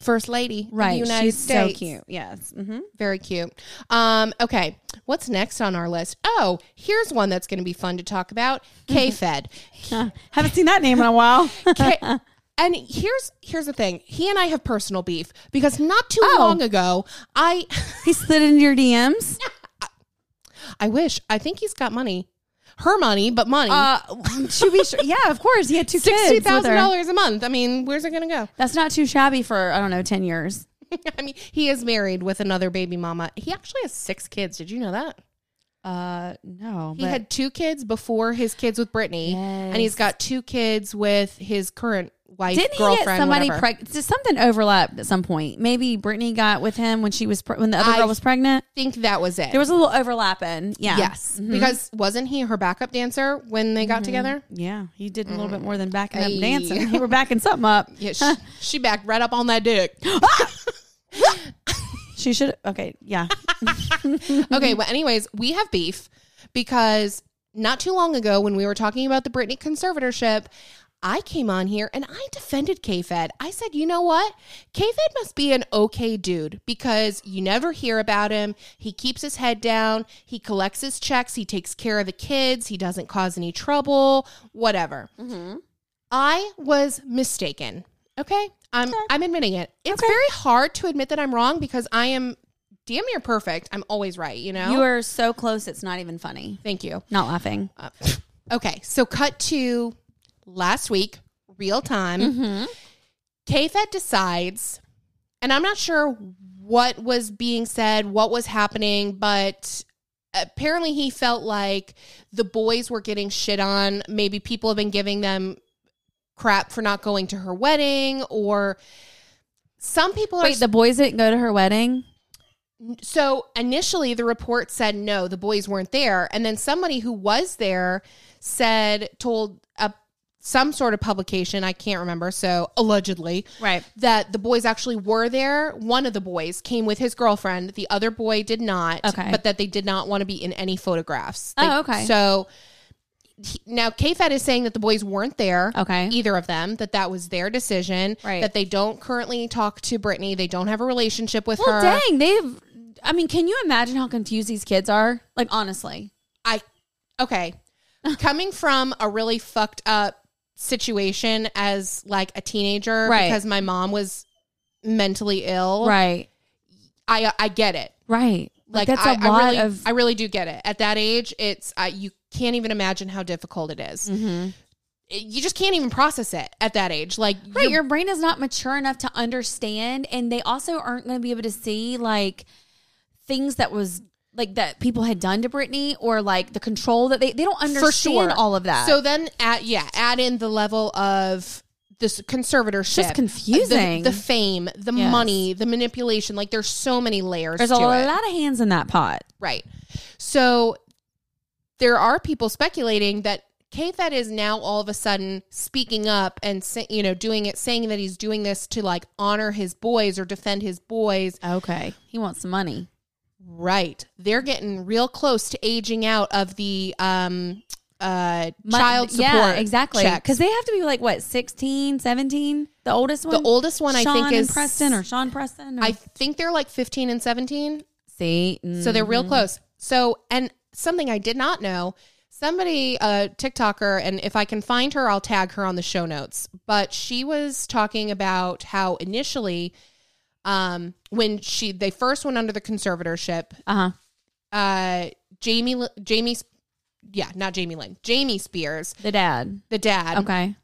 first lady of the right. United She's States. so cute. Yes. hmm Very cute. Um, okay, what's next on our list? Oh, here's one that's going to be fun to talk about. K-Fed. Haven't seen that name in a while. K- and here's here's the thing. He and I have personal beef because not too Oh. long ago, I he slid into your DMs. I wish I think he's got money, her money, but money. Uh, to be sure. Yeah, of course. He had two kids. Sixty thousand dollars a month. I mean, where's it going to go? That's not too shabby for I don't know ten years. I mean, he is married with another baby mama. He actually has six kids. Did you know that? Uh, no. He but- had two kids before his kids with Britney, and he's got two kids with his current wife, Didn't he get somebody pregnant? Something overlapped at some point. Maybe Britney got with him when she was pre- when the other I girl was pregnant. I think that was it. There was a little overlapping. Yeah. yes, Mhm. because wasn't he her backup dancer when they got together? yeah, he did a little bit more than backing up dancing. He were backing something up. Yeah, she, she backed right up on that dick. She should. Okay. Yeah. okay, well, anyways, we have beef because not too long ago when we were talking about the Britney conservatorship, I came on here and I defended K-Fed. I said, you know what? K-Fed must be an okay dude because you never hear about him. He keeps his head down. He collects his checks. He takes care of the kids. He doesn't cause any trouble, whatever. I was mistaken. Okay. I'm I'm admitting it. It's very hard to admit that I'm wrong because I am damn near perfect. I'm always right, you know? You are so close. It's not even funny. Thank you. Not laughing. Uh, okay, so cut to last week, real time. Mm-hmm. KFED decides, and I'm not sure what was being said, what was happening, but apparently he felt like the boys were getting shit on. Maybe people have been giving them crap for not going to her wedding, or some people are Wait, the boys didn't go to her wedding. so initially, the report said no, the boys weren't there, and then somebody who was there said told uh, some sort of publication. I can't remember. So allegedly, Right. that the boys actually were there. One of the boys came with his girlfriend. The other boy did not. Okay. but that they did not want to be in any photographs. Oh, okay. So he- now KFED is saying that the boys weren't there. Okay. Either of them, that that was their decision. Right. That they don't currently talk to Britney. They don't have a relationship with Well, her. dang, they've. I mean, can you imagine how confused these kids are? Like, honestly. I okay. Coming from a really fucked up situation as like a teenager Right. because my mom was mentally ill. Right. I I get it. Right. Like, Like, that's I a lot I really, of. I really do get it. At that age, it's uh, you can't even imagine how difficult it is. Mm-hmm. It- you just can't even process it at that age. Like Right, your brain is not mature enough to understand, and they also aren't going to be able to see like things that was like that people had done to Britney or like the control that they they don't understand sure all of that. So then, add yeah, add in the level of this conservatorship, just confusing. The, the fame, the Yes. money, the manipulation. Like there's so many layers. there's a it. lot of hands in that pot. Right. So there are people speculating that K-Fed is now all of a sudden speaking up and say, you know doing it, saying that he's doing this to like honor his boys or defend his boys. Okay, he wants some money. Right. They're getting real close to aging out of the um uh Mon- child support. yeah, exactly. Because they have to be like what 16, 17? The oldest one, the oldest one I think is Preston or Sean Preston. Or, I think they're like 15 and 17. see. So they're real Mhm. close. So, and something I did not know, somebody, a TikToker, and if I can find her, I'll tag her on the show notes. But she was talking about how initially, um, when she they first went under the conservatorship, Uh huh. uh, Jamie, Jamie, yeah, not Jamie Lynn, Jamie Spears, The dad. the dad, Okay.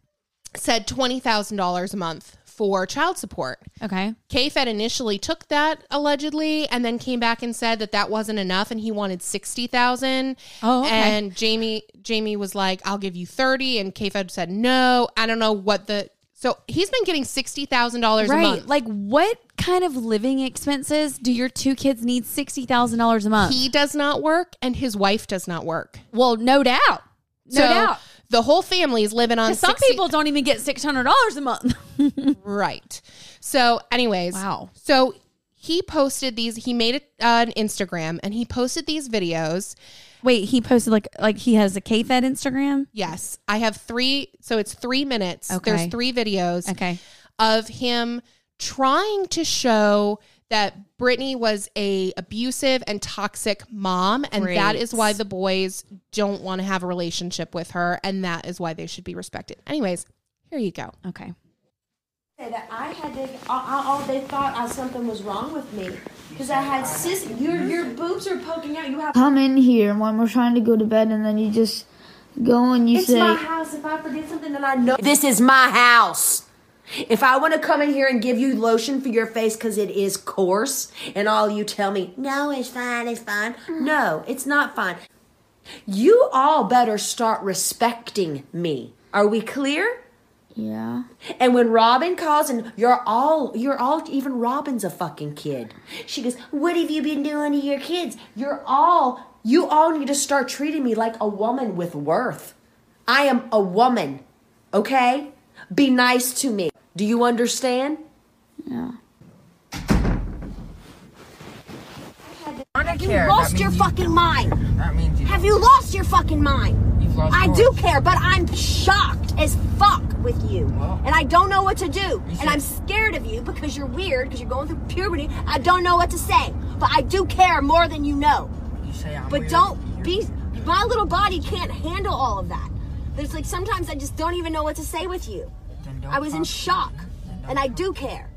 said twenty thousand dollars a month for child support. Okay. K-Fed initially took that allegedly and then came back and said that that wasn't enough and he wanted 60,000 Oh, okay. and Jamie Jamie was like I'll give you 30 and K-Fed said no I don't know what the so he's been getting $60,000 a right. month Like, what kind of living expenses do your two kids need sixty thousand dollars a month? he does not work and his wife does not work well, no doubt. No so doubt. the whole family is living on 'Cause Some 60 people don't even get six hundred dollars a month. right so anyways Wow. so he posted these he made it, uh, an Instagram and he posted these videos Wait, he posted like like he has a K Fed Instagram. Yes, I have three. So it's three minutes. Okay. There's three videos Okay. of him trying to show that Britney was a abusive and toxic mom, and Great. that is why the boys don't want to have a relationship with her, and that is why they should be respected. Anyways, here you go. Okay. That I had to. All, all they thought I, something was wrong with me because I had cis. Your your boobs are poking out. You have. come in here when we're trying to go to bed and then you just go and you It's say my house. If I forget something, then I know. This is my house. If I want to come in here and give you lotion for your face because it is coarse, and all you tell me, no, it's fine, it's fine. No, it's not fine. You all better start respecting me. Are we clear? Yeah And when Robin calls and you're all you're all even Robin's a fucking kid. She goes, "What have you been doing to your kids?" You're all you all need to start treating me like a woman with worth. I am a woman. Okay? Be nice to me. Do you understand? yeah Have you lost your fucking mind? That means you, Have you lost your fucking mind? you've lost I yours. do care, but I'm shocked as fuck with you. Well- and I don't know what to do. And I'm scared of you because you're weird, because you're going through puberty. I don't know what to say. But I do care more than you know. You say I'm But weird. don't be. My little body can't handle all of that. There's like sometimes I just don't even know what to say with you. I was in talk to me. shock. And I do care.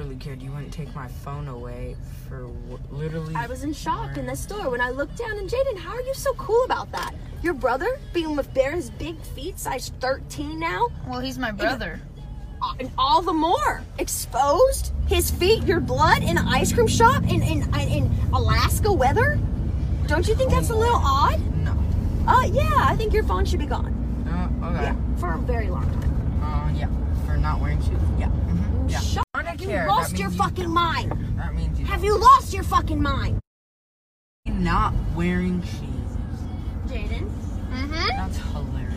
Really cared, you wouldn't take my phone away for w- literally. I was in shock in the store when I looked down and Jayden, how are you so cool about that? Your brother being with Bear's big feet, size 13 now? well he's my brother Uh, And all the more exposed his feet, your blood in an ice cream shop in, in, in Alaska weather? Don't you think that's a little odd? No. Uh, yeah, I think your phone should be gone. Uh, okay. Yeah, for a very long time. Uh, yeah. For not wearing shoes. Yeah. Yeah. Shut You care. Lost your you fucking mind. That means you Have you lost your fucking mind? not wearing shoes. Jayden. Mm-hmm. That's hilarious.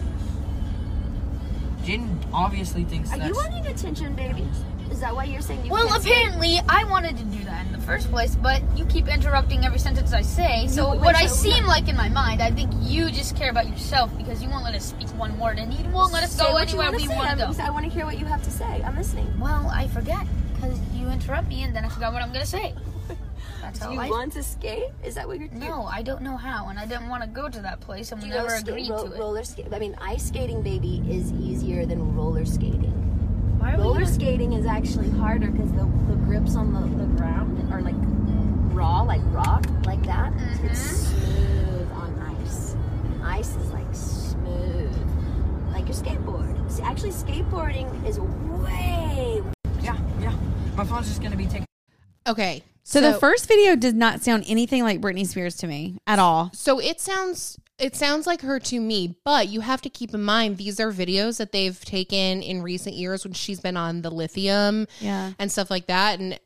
Jayden obviously thinks Are that's. you wanting attention, baby? Is that why you're saying you Well, can't say- apparently I wanted to do that in the first place, but you keep interrupting every sentence I say. So wait, what I seem like in my mind, I think you just care about yourself because you won't let us speak one word and you won't let us Say go anywhere we say. want to go. I want to hear what you have to say. I'm listening. Well, I forget because you interrupt me and then I forgot what I'm gonna say. That's Do you life. want to skate? Is that what you're doing? no, I don't know how, and I didn't want to go to that place, and we never skate- agreed ro- to it. Roller skate. I mean, ice skating, baby, is easier than roller skating. Why are we Roller skating is actually harder because the, the grips on the, the ground are like raw, like rock, like that. Mm-hmm. It's smooth on ice. Ice is like smooth, like your skateboard. See, actually, skateboarding is way. Yeah, yeah. My phone's just gonna be taking. Okay. So, the first video did not sound anything like Britney Spears to me at all. So it sounds it sounds like her to me, but you have to keep in mind these are videos that they've taken in recent years when she's been on the lithium Yeah. and stuff like that and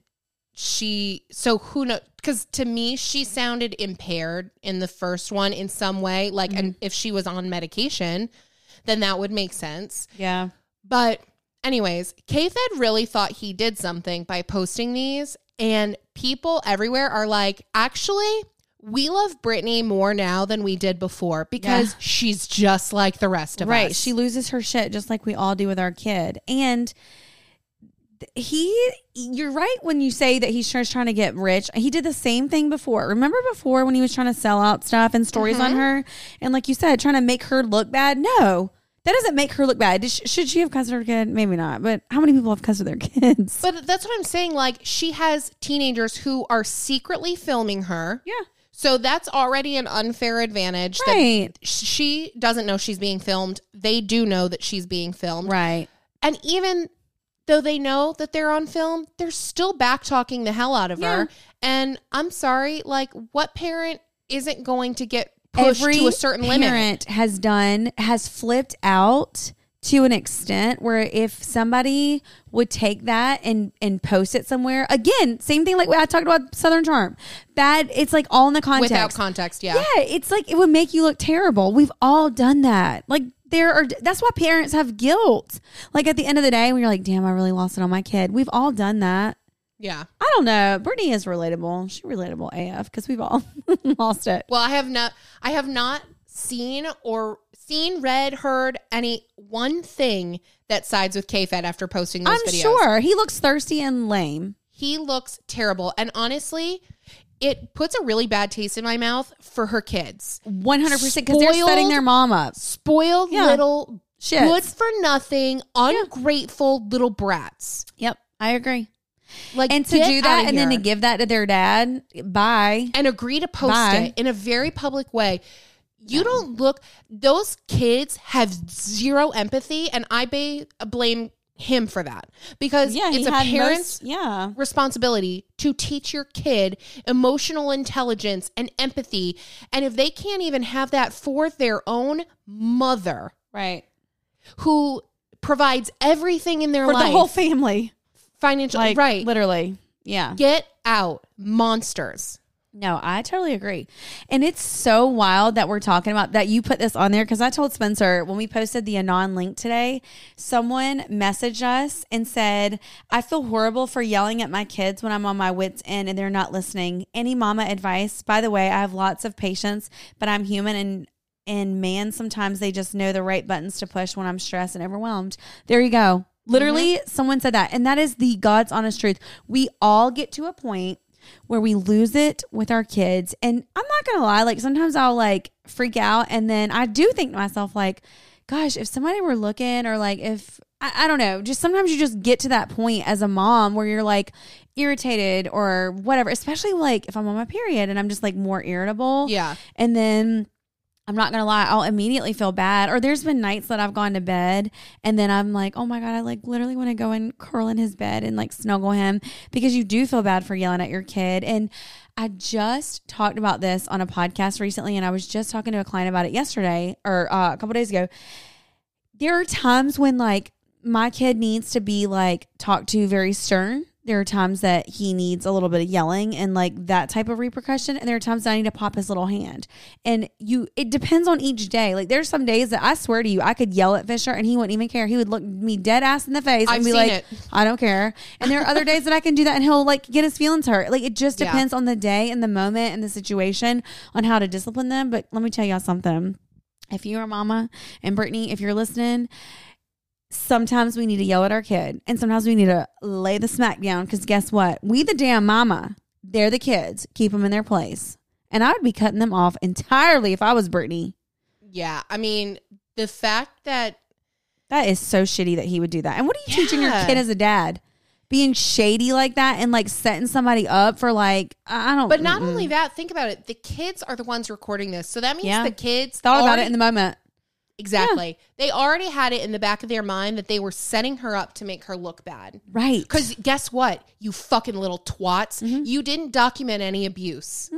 she so who knows because to me she sounded impaired in the first one in some way like and mm-hmm. if she was on medication then that would make sense Yeah. but anyways, K-Fed really thought he did something by posting these, and people everywhere are like, actually, we love Britney more now than we did before because Yeah. she's just like the rest of right. us. Right. She loses her shit just like we all do with our kid. And he, you're right when you say that he's just trying to get rich. He did the same thing before. Remember before when he was trying to sell out stuff and stories on mm-hmm. her? And like you said, trying to make her look bad? No. That doesn't make her look bad. Should she have cussed her kid? Maybe not. But how many people have cussed their kids? but that's what I'm saying. Like, she has teenagers who are secretly filming her. Yeah. So that's already an unfair advantage. Right. That she doesn't know she's being filmed. They do know that she's being filmed. Right. And even though they know that they're on film, they're still back talking the hell out of Yeah. her. And I'm sorry, like, what parent isn't going to get pushed Every to a certain limit? parent has done has flipped out to an extent where if somebody would take that and and post it somewhere again same thing like i talked about southern charm. Bad it's like all in the context Without context, yeah. yeah it's like it would make you look terrible. We've all done that. Like there are that's why parents have guilt. Like at the end of the day when you're like damn i really lost it on my kid. We've all done that. Yeah. i don't know. Britney is relatable. She's relatable af because we've all lost it. Well, I have not I have not seen or seen, read, heard any one thing that sides with K-Fed after posting those i'm videos. sure he looks thirsty and lame He looks terrible. And honestly, it puts a really bad taste in my mouth for her kids. 100% because they're setting their mom up. Spoiled Yeah. little Shits. good for nothing, ungrateful little brats. Yep, I agree. Like And to get do that outta and then to here. give that to their dad, bye. and agree to post Bye. it in a very public way. You don't look those kids have zero empathy and I ba- blame him for that because Yeah, it's a parent's most- yeah. responsibility to teach your kid emotional intelligence and empathy and if they can't even have that for their own mother Right. who provides everything in their For life the whole family. financial Like, right Literally. Yeah. get out monsters No, I totally agree. And it's so wild that we're talking about that you put this on there because I told Spencer when we posted the Anon link today, someone messaged us and said, I feel horrible for yelling at my kids when I'm on my wits' end and they're not listening. Any mama advice? By the way, I have lots of patience, but I'm human and and man, sometimes they just know the right buttons to push when I'm stressed and overwhelmed. There you go. Literally, mm-hmm. someone said that. And that is the God's honest truth. We all get to a point where we lose it with our kids. And I'm not going to lie, like sometimes I'll like freak out. And then I do think to myself, like, gosh, if somebody were looking or like if, I, I don't know, just sometimes you just get to that point as a mom where you're like irritated or whatever, especially like if I'm on my period and I'm just like more irritable. Yeah. And then I'm not gonna lie, I'll immediately feel bad. Or there's been nights that I've gone to bed and then I'm like, oh my God, I like literally want to go and curl in his bed and like snuggle him because you do feel bad for yelling at your kid. And I just talked about this on a podcast recently and I was just talking to a client about it yesterday or uh, a couple days ago. There are times when like my kid needs to be like talked to very stern there are times that he needs a little bit of yelling and like that type of repercussion and there are times that I need to pop his little hand. And you it depends on each day. Like there's some days that I swear to you I could yell at Fisher and he wouldn't even care. He would look me dead ass in the face I've and be like it. I don't care. And there are other days that I can do that and he'll like get his feelings hurt. Like it just Yeah. depends on the day and the moment and the situation on how to discipline them. But let me tell y'all something. If you're a mama and Britney, if you're listening, sometimes we need to yell at our kid and sometimes we need to lay the smack down because guess what? We the damn mama. They're the kids. Keep them in their place. And I would be cutting them off entirely if I was Britney. Yeah, I mean, the fact that That is so shitty that he would do that. And what are you teaching your kid as a dad? Being shady like that and like setting somebody up for like I don't. Know. But not mm-mm. only that, think about it. The kids are the ones recording this. So that means Yeah. the kids thought about it in the moment. Exactly. They already had it in the back of their mind that they were setting her up to make her look bad. Right. Because guess what? You fucking little twats. Mm-hmm. You didn't document any abuse.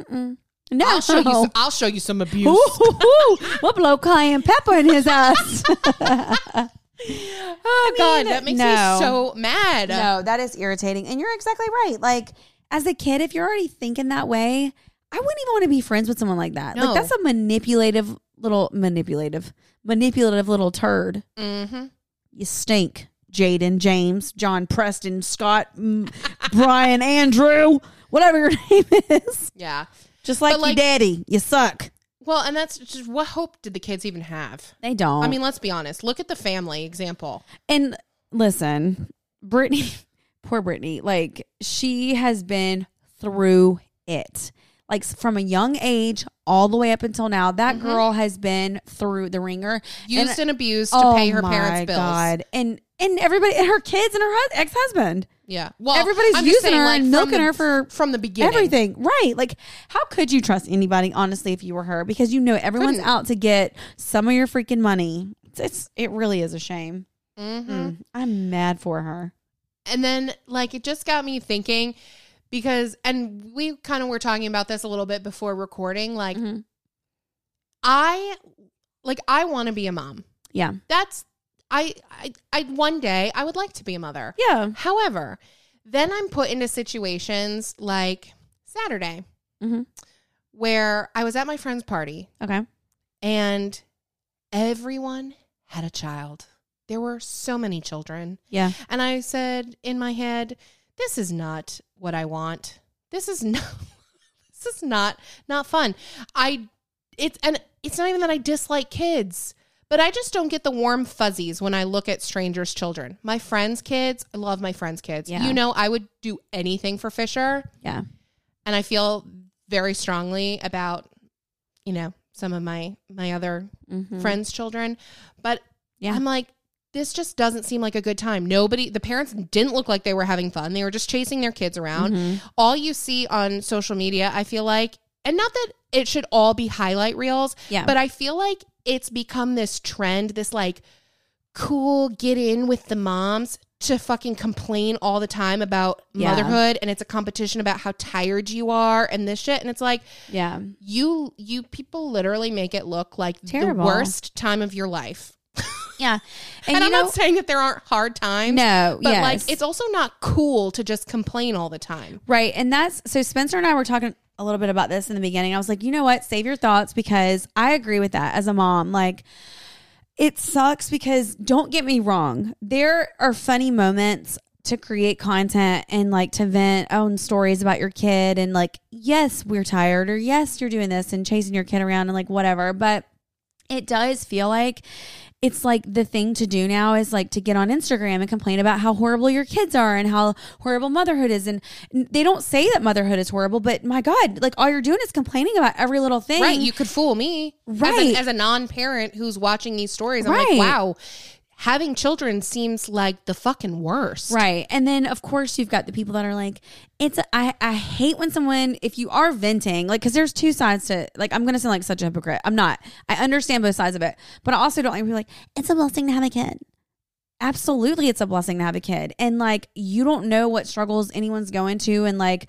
No. I'll show you. Some, I'll show you some abuse. Ooh, we'll blow cayenne pepper in his ass. oh God, that makes no. me so mad. no, that is irritating. And you're exactly right. Like, as a kid, if you're already thinking that way, I wouldn't even want to be friends with someone like that. No. Like, that's a manipulative little, manipulative, manipulative little turd. Mm-hmm. You stink. Jayden, James, John, Preston, Scott, Brian, Andrew, whatever your name is. Yeah. Just like, But, like- your daddy. You suck. Well, and that's just what hope did the kids even have? They don't. I mean, let's be honest. Look at the family example. And listen, Britney, poor Britney, like she has been through it. Like from a young age all the way up until now, that girl has been through the ringer. Used and, And- abused to oh pay her parents' bills. God. And and everybody, and her kids and her ex husband. Yeah. Well, Everybody's I'm using saying, her like, and milking the- her for from the beginning. everything. Right. Like, how could you trust anybody, honestly, if you were her? Because you know everyone's Couldn't. out to get some of your freaking money. It's, it's it really is a shame. Mm-hmm. Mm. I'm mad for her. And then like it just got me thinking because and we kind of were talking about this a little bit before recording like Mhm. I like I want to be a mom. Yeah. That's I, I I one day I would like to be a mother. Yeah. However, then I'm put into situations like Saturday Mhm. where I was at my friend's party Okay. and everyone had a child. There were so many children. Yeah. And I said in my head, this is not what I want. This is not this is not not fun. I it's and it's not even that I dislike kids, but I just don't get the warm fuzzies when I look at strangers' children. My friends' kids, I love my friends' kids. Yeah. You know, I would do anything for Fisher, Yeah. and I feel very strongly about you know some of my my other Mhm. friends' children, but Yeah. I'm like, this just doesn't seem like a good time. Nobody, the parents didn't look like they were having fun. They were just chasing their kids around. Mhm. All you see on social media, I feel like, and not that it should all be highlight reels, Yeah. but I feel like it's become this trend, this like cool get in with the moms to fucking complain all the time about Yeah. motherhood and it's a competition about how tired you are and this shit and it's like Yeah. you you people literally make it look like Terrible. the worst time of your life Yeah. and, you I'm know- not saying that there aren't hard times. No, but yes. like it's also not cool to just complain all the time. Right. And that's so Spencer and I were talking a little bit about this in the beginning. I was like, you know what? Save your thoughts because I agree with that as a mom. Like, it sucks because don't get me wrong, there are funny moments to create content and like to vent own stories about your kid and like, yes, we're tired or yes, you're doing this and chasing your kid around and like whatever. But it does feel like it's like the thing to do now is like to get on Instagram and complain about how horrible your kids are and how horrible motherhood is. And they don't say that motherhood is horrible, but my God, like all you're doing is complaining about every little thing. Right. You could fool me. Right. As, a, as a non parent who's watching these stories, I'm Right. like, wow, having children seems like the fucking worst. Right. And then of course you've got the people that are like, it's I I hate when someone if you are venting, like cuz there's two sides to like I'm to sound like such a hypocrite. I'm not. I understand both sides of it. But I also don't like people like it's a blessing to have a kid. Absolutely it's a blessing to have a kid. And like you don't know what struggles anyone's going to and like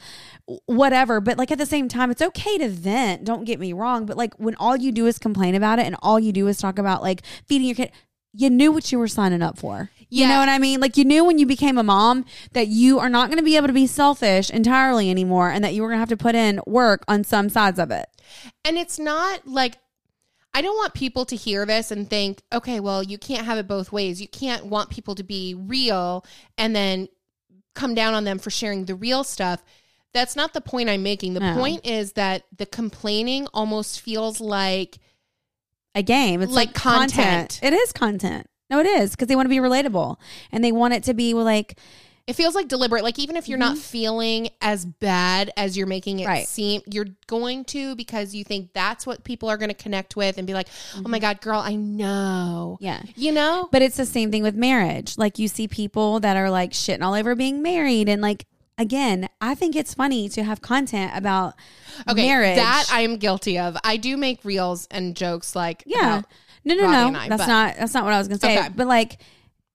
whatever, but like at the same time it's okay to vent, don't get me wrong, but like when all you do is complain about it and all you do is talk about like feeding your kid, you knew what you were signing up for. You know what I mean? Like you knew when you became a mom that you are not going to be able to be selfish entirely anymore and that you were going to have to put in work on some sides of it. And it's not like I don't want people to hear this and think, okay, well, you can't have it both ways. You can't want people to be real and then come down on them for sharing the real stuff. That's not the point I'm making. The No. point is that the complaining almost feels like A game. It's Like like, content. content. It is content. No, it is because they want to be relatable and they want it to be like it feels like deliberate. Like even if you're not mm-hmm. feeling as bad as you're making it Right. seem, you're going to because you think that's what people are going to connect with and be like, "Oh my mm-hmm. god, girl, I know." yeah. You know? But it's the same thing with marriage. Like you see people that are like shitting all over being married and like again, I think it's funny to have content about Okay, marriage. that I am guilty of. I do make reels and jokes like Yeah. No, no, Robbie no. I, that's but- not that's not what I was gonna say. Okay. But like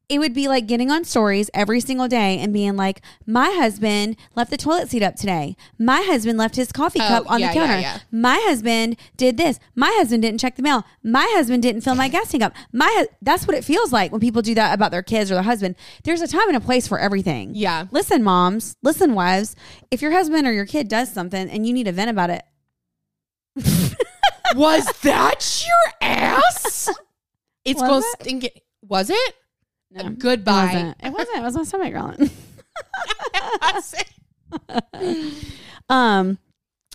it would be like getting on stories every single day and being like, My husband left the toilet seat up today. My husband left his coffee Oh, cup on yeah, the counter. yeah. My husband did this. My husband didn't check the mail. My husband didn't fill my gas tank up. My hu- that's what it feels like when people do that about their kids or their husband. There's a time and a place for everything. Yeah. Listen, moms, listen, wives, if your husband or your kid does something and you need to vent about it, Was that your ass? It's Was going it? stinking. Was it? No, it Goodbye. wasn't. It wasn't. It was my stomach growling. Um,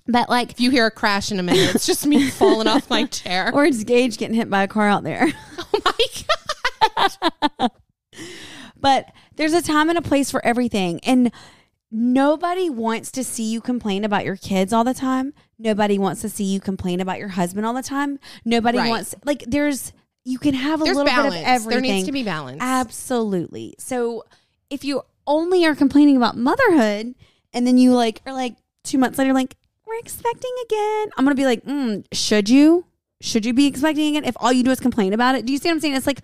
but like, if you hear a crash in a minute, it's just me falling off my chair. or it's Gage getting hit by a car out there. oh my god. but there's a time and a place for everything, and nobody wants to see you complain about your kids all the time. Nobody wants to see you complain about your husband all the time. Nobody Right. wants like there's you can have a There's little balance. bit of everything. There needs to be balance. Absolutely. So if you only are complaining about motherhood and then you like are like two months later like we're expecting again, I'm gonna be like, mm, should you? Should you be expecting again? If all you do is complain about it, do you see what I'm saying? It's like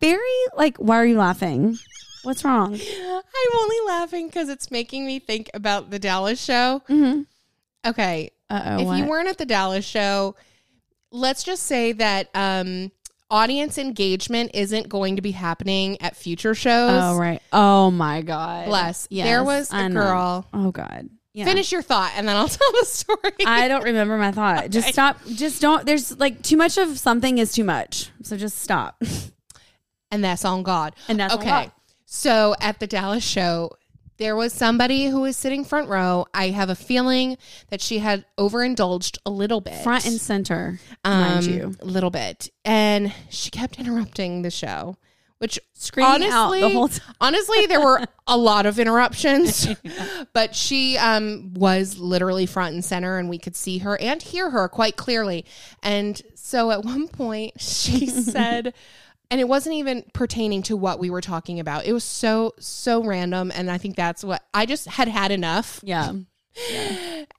very like, why are you laughing? What's wrong? I'm only laughing because it's making me think about the Dallas show. Mm-hmm. Okay. Uh oh. if you weren't at the Dallas show, let's just say that um, audience engagement isn't going to be happening at future shows. Oh right. Oh my god. Bless. Yes, there was a girl. Oh god. Yeah. Finish your thought and then I'll tell the story. I don't remember my thought. Just stop. Just don't. There's like too much of something is too much. So just stop. and that's on God. And that's on okay. God. So at the Dallas show, there was somebody who was sitting front row. I have a feeling that she had overindulged a little bit, Front and center, um, mind you. a little bit, and she kept interrupting the show. Which Screaming honestly, out the whole time. honestly, there were a lot of interruptions, but she um, was literally front and center, and we could see her and hear her quite clearly. And so at one point, she said, and it wasn't even pertaining to what we were talking about. It was so so random, and I think that's what I just had had enough, Yeah.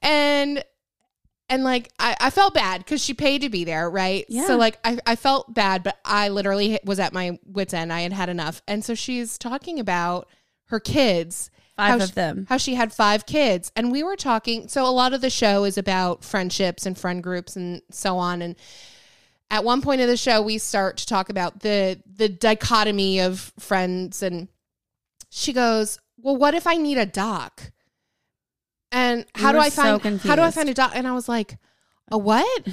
and and like I, I felt bad because she paid to be there, right? Yeah. So like I, I felt bad, but I literally was at my wits end. I had had enough, and so she's talking about her kids. Five of she- them. How she had five kids, and we were talking. So a lot of the show is about friendships and friend groups and so on. And at one point of the show, we start to talk about the the dichotomy of friends, and she goes, "Well, what if I need a doc?" And We how do I so find how do I find a dog? And I was like, a what?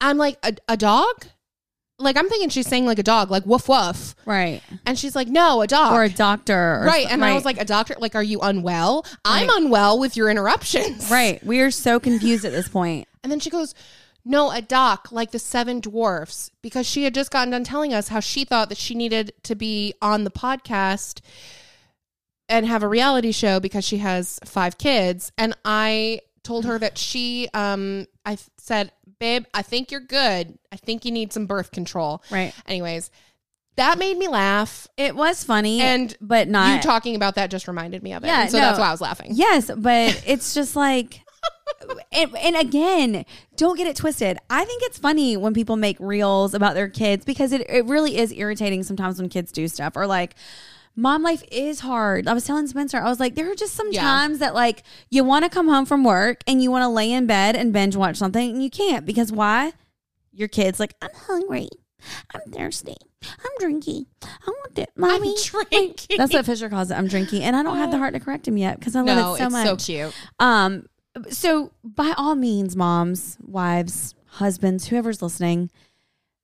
I'm like a, a dog. Like I'm thinking she's saying like a dog, like woof woof. Right. And she's like, no, a dog. Or a doctor. or right. so- And I was like, a doctor. Like, are you unwell? I'm unwell with your interruptions. right. We are so confused at this point. And then she goes, no, a doc like the Seven Dwarfs, because she had just gotten done telling us how she thought that she needed to be on the podcast and have a reality show because she has five kids. And I told her that she, um, I said, babe, I think you're good. I think you need some birth control. Right. Anyways, that made me laugh. It was funny, And but not you talking about that just reminded me of it. Yeah, And so no. that's why I was laughing. Yes, but it's just like, and, and again, don't get it twisted. I think it's funny when people make reels about their kids because it, it really is irritating sometimes when kids do stuff or like, mom life is hard. I was telling Spencer, I was like, there are just some Yeah. times that like you want to come home from work and you want to lay in bed and binge watch something and you can't because why? Your kid's like, I'm hungry. I'm thirsty. I'm drinking. I want it, mommy. drinking. That's what Fisher calls it. I'm drinking, and I don't have the heart to correct him yet because I love no, it so it's much. so cute. Um, so by all means, moms, wives, husbands, whoever's listening,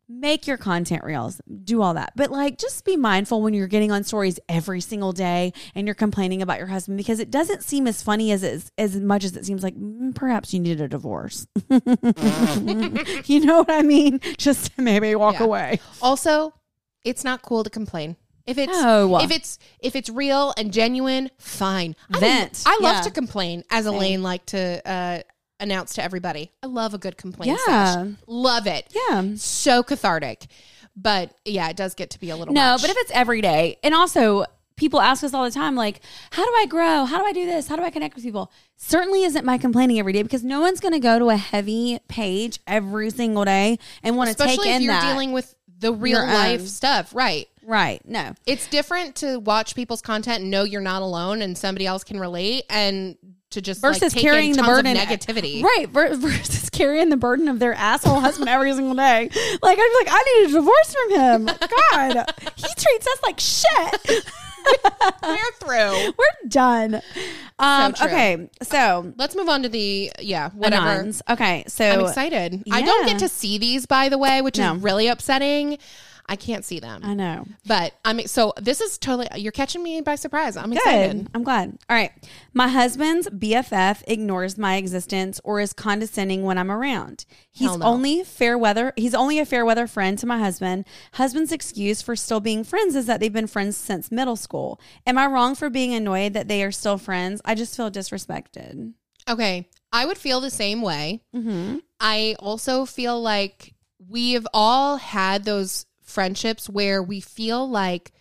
make your content reels, do all that. But like, just be mindful when you're getting on stories every single day and you're complaining about your husband because it doesn't seem as funny as it, as much as it seems like mm, perhaps you need a divorce. you know what I mean? Just maybe walk Yeah. away. Also, it's not cool to complain. If it's No. if it's if it's real and genuine, fine. I Vent. I love Yeah. to complain, as Elaine liked to uh, announce to everybody. I love a good complaint. Yeah. sesh. love it. Yeah. so cathartic. But yeah, it does get to be a little. No, much. but if it's every day, and also people ask us all the time, like, how do I grow? How do I do this? How do I connect with people? Certainly isn't my complaining every day because no one's going to go to a heavy page every single day and want to take especially if in you're that. dealing with the real Your life own. stuff, right? Right. No. It's different to watch people's content and know you're not alone and somebody else can relate, and to just like, Versus take carrying in the tons of burden, negativity, right? Versus carrying the burden of their asshole husband every single day. Like I'm like, I need a divorce from him. God, he treats us like shit. We're through. We're done. Um, true. okay, so Let's move on to the yeah whatever. Anons. Okay, so I'm excited. I don't get to see these, by the way, which No. is really upsetting. I can't see them, I know. but I mean, so this is totally you're catching me by surprise. I'm Good. excited. I'm glad. All right. My husband's BFF ignores my existence or is condescending when I'm around. He's Hell no. only fair weather. He's only a fair weather friend to my husband. Husband's excuse for still being friends is that they've been friends since middle school. Am I wrong for being annoyed that they are still friends? I just feel disrespected. Okay, I would feel the same way. Mm-hmm. I also feel like we've all had those friendships where we feel like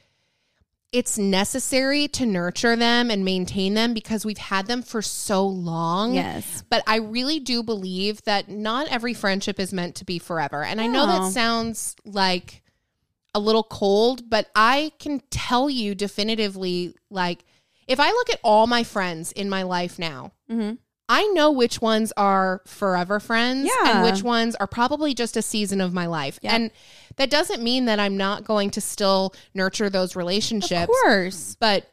it's necessary to nurture them and maintain them because we've had them for so long. Yes. But I really do believe that not every friendship is meant to be forever. And I know that sounds like a little cold, but I can tell you definitively like if I look at all my friends in my life now, Mm-hmm. I know which ones are forever friends Yeah. and which ones are probably just a season of my life. Yeah. And that doesn't mean that I'm not going to still nurture those relationships. Of course. But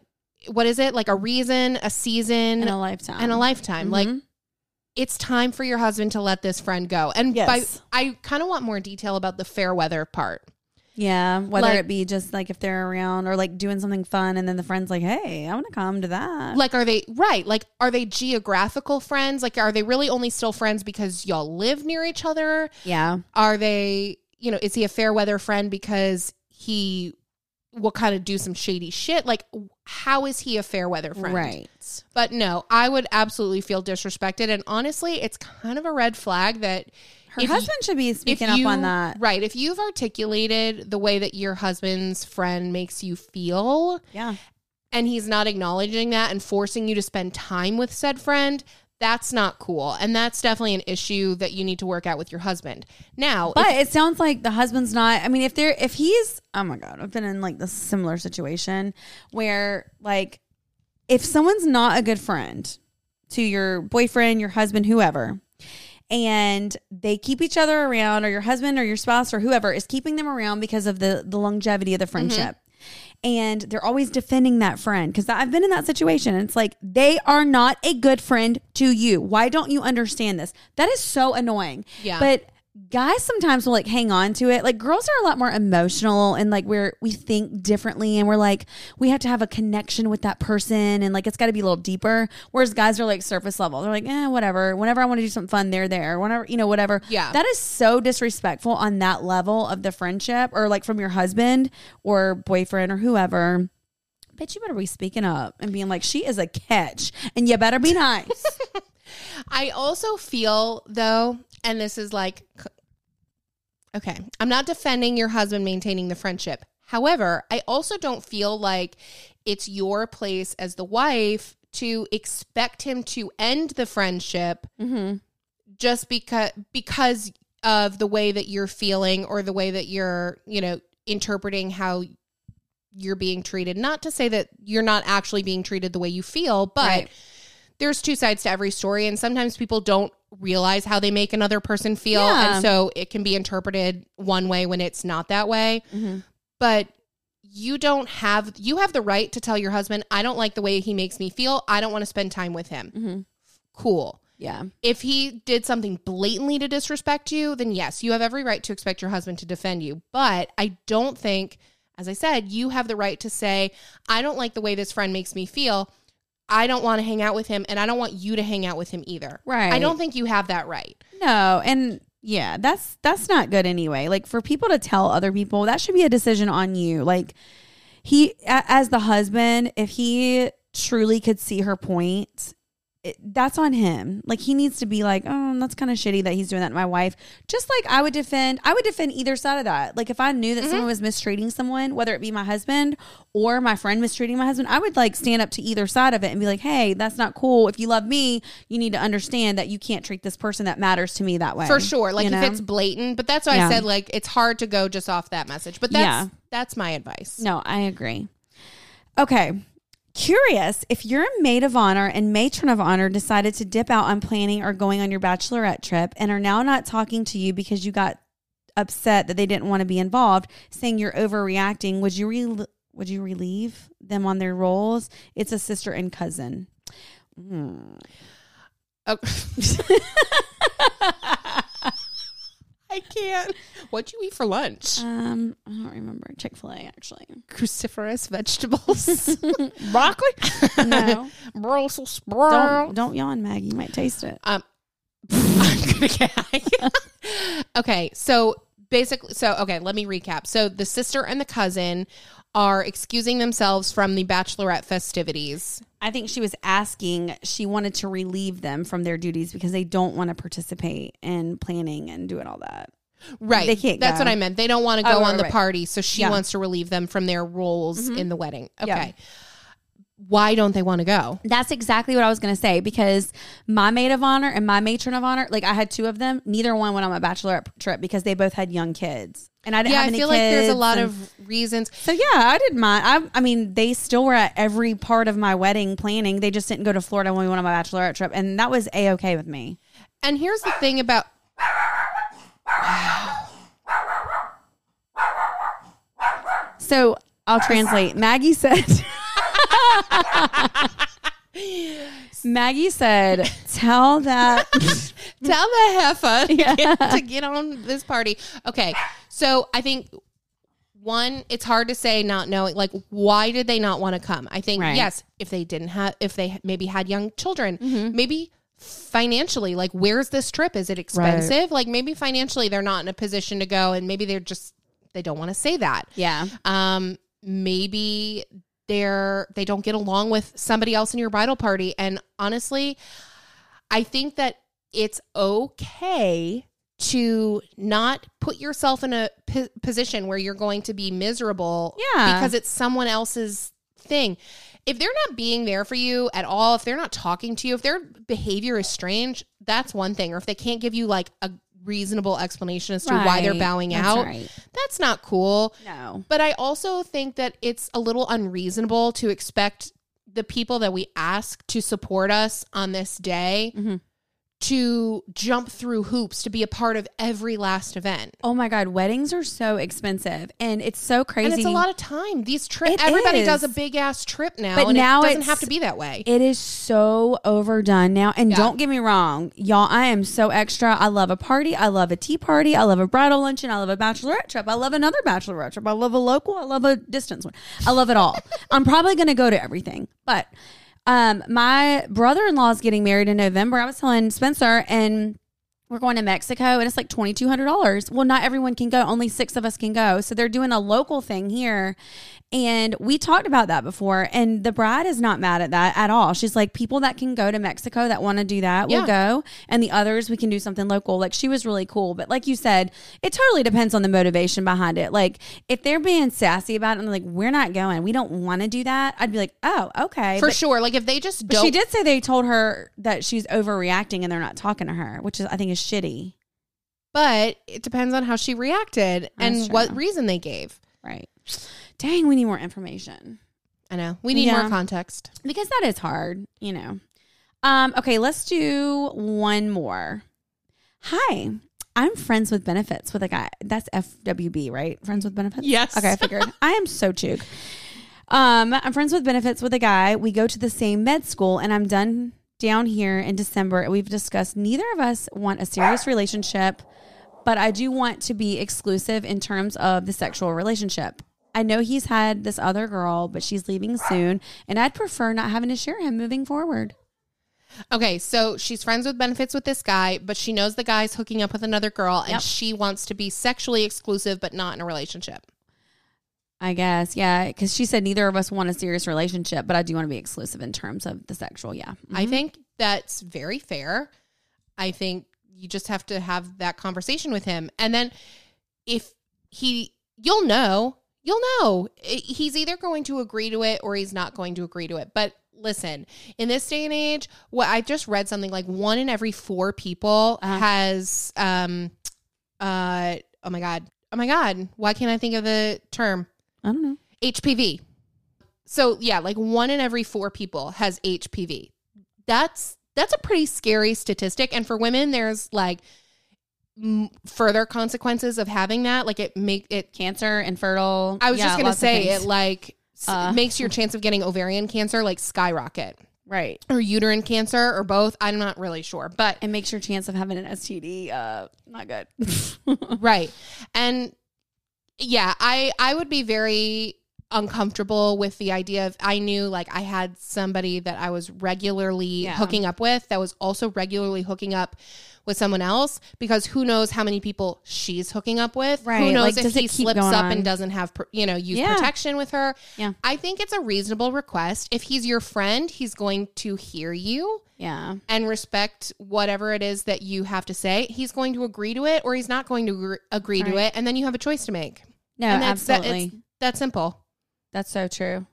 what is it? Like a reason, a season, In a lifetime. and a lifetime. Like Mhm. it's time for your husband to let this friend go. And Yes. by I kind of want more detail about the fair weather part. Yeah, whether Like- it be just like if they're around or like doing something fun and then the friend's like, hey, I want to come to that. Like are they right? Like are they geographical friends? Like are they really only still friends because y'all live near each other? yeah. Are they, you know, is he a fair weather friend because he will kind of do some shady shit? Like, how is he a fair weather friend? Right. But no, I would absolutely feel disrespected. And honestly, it's kind of a red flag that Her if husband should be speaking up on that. Right. If you've articulated the way that your husband's friend makes you feel Yeah. and he's not acknowledging that and forcing you to spend time with said friend, that's not cool. And that's definitely an issue that you need to work out with your husband. Now, But if- it sounds like the husband's not. I mean, if they're if he's oh my god, I've been in like this similar situation where like if someone's not a good friend to your boyfriend, your husband, whoever, and they keep each other around, or your husband or your spouse or whoever is keeping them around because of the the longevity of the mm-hmm. friendship. And they're always defending that friend because I've been in that situation. And it's like, they are not a good friend to you. Why don't you understand this? That is so annoying. Yeah. But guys sometimes will like hang on to it. Like girls are a lot more emotional and like we're we think differently and we're like we have to have a connection with that person and like it's got to be a little deeper. Whereas guys are like surface level. They're like, eh, whatever. Whenever I want to do something fun, they're there. Whenever you know, whatever. Yeah. That is so disrespectful on that level of the friendship or like from your husband or boyfriend or whoever. Bitch, you better be speaking up and being like, she is a catch, and you better be nice. I also feel though, and this is like, okay, I'm not defending your husband maintaining the friendship. However, I also don't feel like it's your place as the wife to expect him to end the friendship mm-hmm. just because because of the way that you're feeling or the way that you're, you know, interpreting how you're being treated. Not to say that you're not actually being treated the way you feel, but Right. there's two sides to every story and sometimes people don't realize how they make another person feel. Yeah. And so it can be interpreted one way when it's not that way. Mm-hmm. But you don't have you have the right to tell your husband, I don't like the way he makes me feel. I don't want to spend time with him. Mm-hmm. Cool. Yeah. If he did something blatantly to disrespect you, then yes, you have every right to expect your husband to defend you. But I don't think, as I said, you have the right to say, I don't like the way this friend makes me feel. I don't want to hang out with him, and I don't want you to hang out with him either. Right. I don't think you have that right. No, and yeah, that's that's not good anyway. Like for people to tell other people, that should be a decision on you. Like he as the husband, if he truly could see her point, it, that's on him. Like he needs to be like, "Oh, that's kind of shitty that he's doing that to my wife." Just like I would defend I would defend either side of that. Like if I knew that someone mm-hmm. was mistreating someone, whether it be my husband or my friend mistreating my husband, I would like stand up to either side of it and be like, "Hey, that's not cool. If you love me, you need to understand that you can't treat this person that matters to me that way." For sure. Like you if know? it's blatant, but that's why Yeah. I said like it's hard to go just off that message. But that's Yeah. that's my advice. No, I agree. Okay. Curious if your maid of honor and matron of honor decided to dip out on planning or going on your bachelorette trip and are now not talking to you because you got upset that they didn't want to be involved, saying you're overreacting, would you re- would you relieve them on their roles? It's a sister and cousin. Hmm. Oh. I can't. What'd you eat for lunch? Um, I don't remember. Chick fil A, actually. Cruciferous vegetables. Broccoli? No. Brussels don't, don't yawn, Maggie. You might taste it. Um, I'm gonna get. okay, so basically, so okay, let me recap. So the sister and the cousin are excusing themselves from the bachelorette festivities. I think she was asking, she wanted to relieve them from their duties because they don't want to participate in planning and doing all that. Right. They can't That's go. what I meant. They don't want to Oh, go right, on the right. party, so she Yeah. wants to relieve them from their roles Mhm. in the wedding. Okay. Yeah. Why don't they want to go? That's exactly what I was going to say because my maid of honor and my matron of honor, like I had two of them, neither one went on my bachelorette trip because they both had young kids. And I didn't Yeah, have I any feel like there's a lot and- of reasons. So yeah, I didn't mind. I, I mean, they still were at every part of my wedding planning. They just didn't go to Florida when we went on my bachelorette trip, and that was a okay with me. And here's the thing about So I'll translate. Maggie said. Maggie said, "Tell that." tell the heifer to, Yeah. get, to get on this party. Okay, so I think one, it's hard to say not knowing. Like, why did they not want to come? I think Right. yes, if they didn't have, if they maybe had young children, Mm-hmm. maybe financially, like, where's this trip? Is it expensive? Like, maybe financially they're not in a position to go, and maybe they're just they don't want to say that. yeah. Um, maybe they're they don't get along with somebody else in your bridal party. And honestly, I think that it's okay to not put yourself in a p- position where you're going to be miserable Yeah. because it's someone else's thing. If they're not being there for you at all, if they're not talking to you, if their behavior is strange, that's one thing. Or if they can't give you like a reasonable explanation as to why they're bowing That's out, right. that's not cool. No. But I also think that it's a little unreasonable to expect the people that we ask to support us on this day Mhm. To jump through hoops to be a part of every last event. Oh my God, weddings are so expensive, and it's so crazy. And it's a lot of time. These trips, everybody is. does a big ass trip now, But and now it doesn't have to be that way. It is so overdone now. And Yeah. don't get me wrong, y'all, I am so extra. I love a party. I love a tea party. I love a bridal luncheon. I love a bachelorette trip. I love another bachelorette trip. I love a local. I love a distance one. I love it all. I'm probably going to go to everything. But um, my brother in law is getting married in November. I was telling Spencer, and we're going to Mexico and it's like $2,200. Well, not everyone can go. Only six of us can go. So they're doing a local thing here. And we talked about that before. And the bride is not mad at that at all. She's like, people that can go to Mexico that want to do that will go. And the others, we can do something local. Like she was really cool. But like you said, it totally depends on the motivation behind it. Like if they're being sassy about it and like, we're not going, we don't want to do that, I'd be like, oh, okay. For But- sure. Like if they just don't she did say they told her that she's overreacting and they're not talking to her, which is I think is shitty. but it depends on how she reacted and That's what reason they gave. Right. Dang, we need more information I know. We need Yeah. more context. because that is hard, you know. Um, okay, let's do one more. Hi, I'm friends with benefits with a guy. That's FWB, right? Friends with benefits? Yes. Okay, I figured. I am so chug. Um, I'm friends with benefits with a guy. We go to the same med school, and I'm done down here in December. We've discussed neither of us want a serious relationship, but I do want to be exclusive in terms of the sexual relationship. I know he's had this other girl, but she's leaving soon, and I'd prefer not having to share him moving forward. Okay, so she's friends with benefits with this guy, but she knows the guy's hooking up with another girl and Yep. she wants to be sexually exclusive but not in a relationship. I guess, yeah, because she said neither of us want a serious relationship, but I do want to be exclusive in terms of the sexual. Yeah, I Mhm. think that's very fair. I think you just have to have that conversation with him. And then if he, you'll know, you'll know. He's either going to agree to it or he's not going to agree to it. But listen, in this day and age, what I just read something like one in every four people Uh-huh. has, um, uh, oh my God, oh my God, why can't I think of the term? I don't know. HPV. So yeah, like one in every four people has HPV. That's that's a pretty scary statistic. And for women, there's like further consequences of having that. Like it make it. Cancer, infertile. I was yeah, just gonna say it like Uh. makes your chance of getting ovarian cancer like skyrocket right. or uterine cancer or both. I'm not really sure, but It makes your chance of having an STD uh not good. right and yeah i i would be very uncomfortable with the idea of i knew like i had somebody that i was regularly Yeah. hooking up with that was also regularly hooking up with someone else because who knows how many people she's hooking up with Right. who knows like, if he slips up on? and doesn't have you know use Yeah. protection with her Yeah. i think it's a reasonable request if he's your friend he's going to hear you yeah. and respect whatever it is that you have to say. He's going to agree to it or he's not going to agr- agree to it. And then you have a choice to make. No, and that's that, absolutely. it's that simple. That's so true.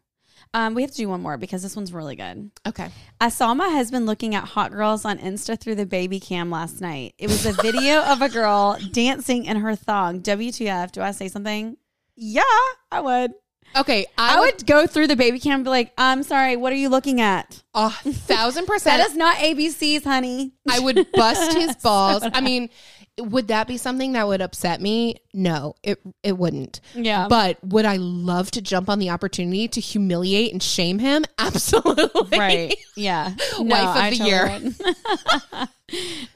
Um, we have to do one more because this one's really good. Okay. I saw my husband looking at hot girls on Insta through the baby cam last night. It was a video of a girl dancing in her thong. WTF? Do I say something? Yeah, I would. Okay. I, I, would, would go through the baby cam and be like, I'm sorry, what are you looking at? a thousand percent. that is not ABCs, honey. I would bust his balls. I mean, would that be something that would upset me? No, it it wouldn't. Yeah. But would I love to jump on the opportunity to humiliate and shame him? Absolutely. Right. Yeah. No, Wife of I the totally year.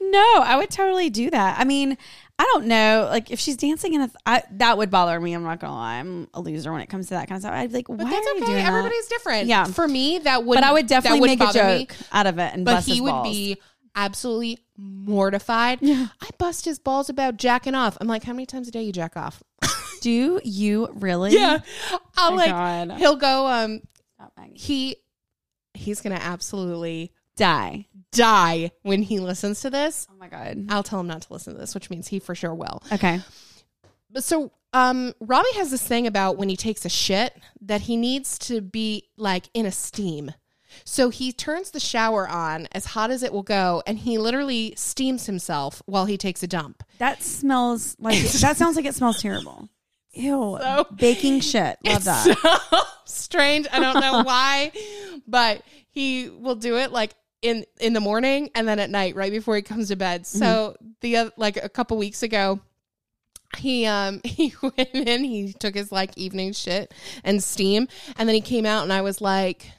no, I would totally do that. I mean, I don't know. Like, if she's dancing in a, th- I, that would bother me. I'm not gonna lie. I'm a loser when it comes to that kind of stuff. I'd be like, But why that's are you okay. doing that? Everybody's different. Yeah. For me, that would But I would definitely make a bother me. joke out of it and but he would balls. be absolutely mortified. I bust his balls about jacking off. I'm like, how many times a day you jack off? Do you really? I'll Oh my like God. he'll go um he he's gonna absolutely Die. die when he listens to this. Oh my god. I'll tell him not to listen to this, which means he for sure will. Okay. But so um Robbie has this thing about when he takes a shit that he needs to be like in a steam. So he turns the shower on as hot as it will go and he literally steams himself while he takes a dump. That smells like that sounds like it smells terrible. Ew. Baking shit. Love that. so strange. I don't know why, but he will do it like in in the morning and then at night, right before he comes to bed. So the like a couple weeks ago, he um he went in, he took his like evening shit and steam, and then he came out, and I was like,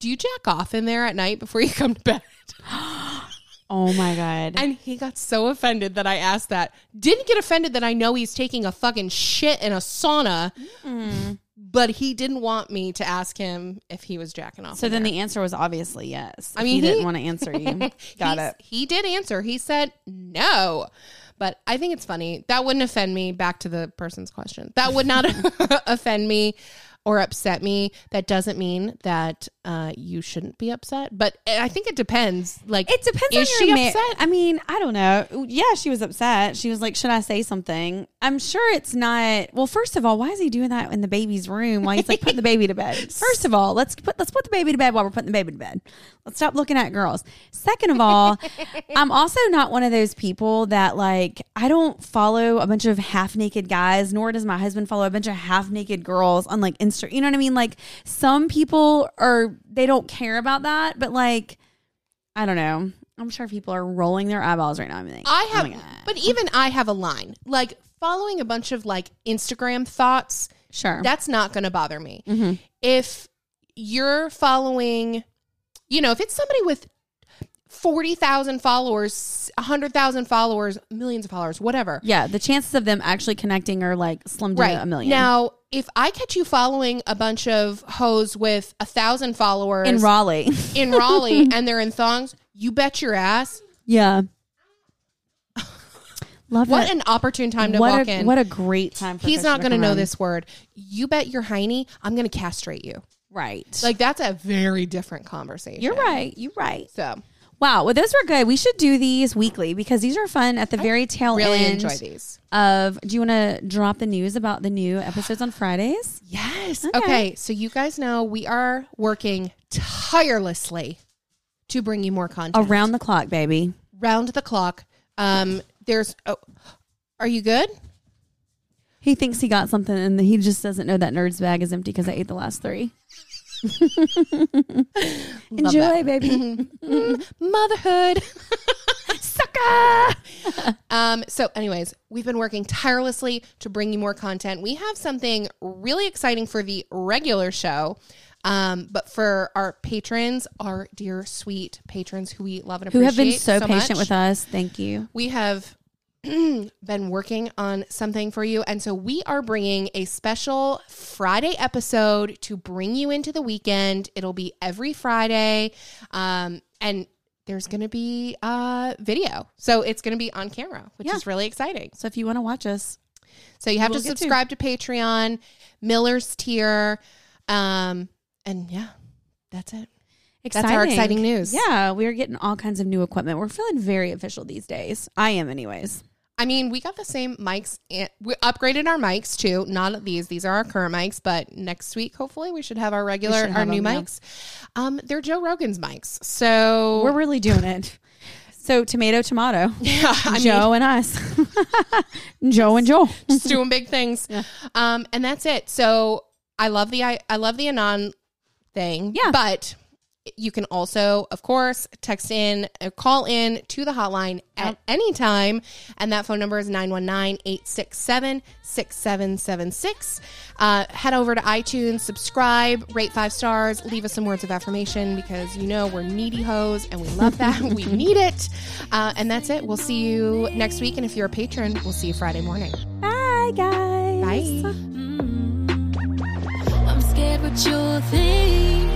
"Do you jack off in there at night before you come to bed?" Oh my god. And he got so offended that I asked that. Didn't get offended that I know he's taking a fucking shit in a sauna, but he didn't want me to ask him if he was jacking off. so in then there. the answer was obviously yes. I mean, he didn't he- want to answer you. Got He's- it. He did answer. He said no. But I think it's funny. That wouldn't offend me. Back to the person's question. That would not offend me or upset me. That doesn't mean that uh, you shouldn't be upset. But I think it depends. Like It depends Is on she ma- upset? I mean, I don't know. Yeah, she was upset. She was like, "Should I say something?" I'm sure it's not. Well, first of all, why is he doing that in the baby's room while he's like putting the baby to bed? First of all, let's put let's put the baby to bed while we're putting the baby to bed. Let's stop looking at girls. Second of all, I'm also not one of those people that like I don't follow a bunch of half naked guys, nor does my husband follow a bunch of half naked girls on like You know what I mean? Like some people are they don't care about that, but like I don't know. I'm sure people are rolling their eyeballs right now. I'm like, I oh have, God. but even I have a line like following a bunch of like Instagram thoughts. Sure. That's not going to bother me. Mhm. If you're following, you know, if it's somebody with 40,000 followers, 100,000 followers, millions of followers, whatever. yeah, the chances of them actually connecting are like slim to Right. a million. Now, if I catch you following a bunch of hoes with a thousand followers in Raleigh. in Raleigh and they're in thongs, you bet your ass. yeah. Love What it. an opportune time to what walk a, in. What a great time for He's not going to know this word. You bet your hiney, I'm going to castrate you. Right. Like that's a very different conversation. You're right. You're right. So Wow. Well, those were good. We should do these weekly because these are fun at the very tail really end. enjoy these. Of do you want to drop the news about the new episodes on Fridays? Yes. Okay. Okay. So you guys know we are working tirelessly to bring you more content Around the clock, baby. round the clock. Um, there's. Oh, are you good? He thinks he got something and he just doesn't know that nerd's bag is empty because I ate the last three. Enjoy, baby. Motherhood. Sucker. Um, so, anyways, we've been working tirelessly to bring you more content. We have something really exciting for the regular show. Um, but for our patrons, our dear sweet patrons who we love and Who appreciate have been so, patient much, with us. Thank you. we have been working on something for you. And so we are bringing a special Friday episode to bring you into the weekend. It'll be every Friday. Um, and there's going to be uh, video. So it's going to be on camera, which Yeah. is really exciting. So if you want to watch us, So you have We'll to get to. subscribe to. Patreon, Miller's tier. Um, and yeah, that's it. exciting. That's our exciting news. Yeah, we are getting all kinds of new equipment. We're feeling very official these days. I am, anyways. I mean, we got the same mics. And we upgraded our mics too. Not these; these are our current mics. But next week, hopefully, we should have our regular, our new them, yeah. mics. Um, they're Joe Rogan's mics. So We're really doing it. So tomato, tomato. yeah, I Joe and us. Joe and Joel. just doing big things. Um, and that's it. So I love the I, I love the anon thing. Yeah. but you can also, of course, text in or call in to the hotline at any time. And that phone number is 919 867 6776. Uh, Head over to iTunes, subscribe, rate five stars, leave us some words of affirmation because you know we're needy hoes and we love that. we need it. Uh, and that's it. We'll see you next week. And if you're a patron, we'll see you Friday morning. Bye, guys. Bye. I'm scared what you'll think.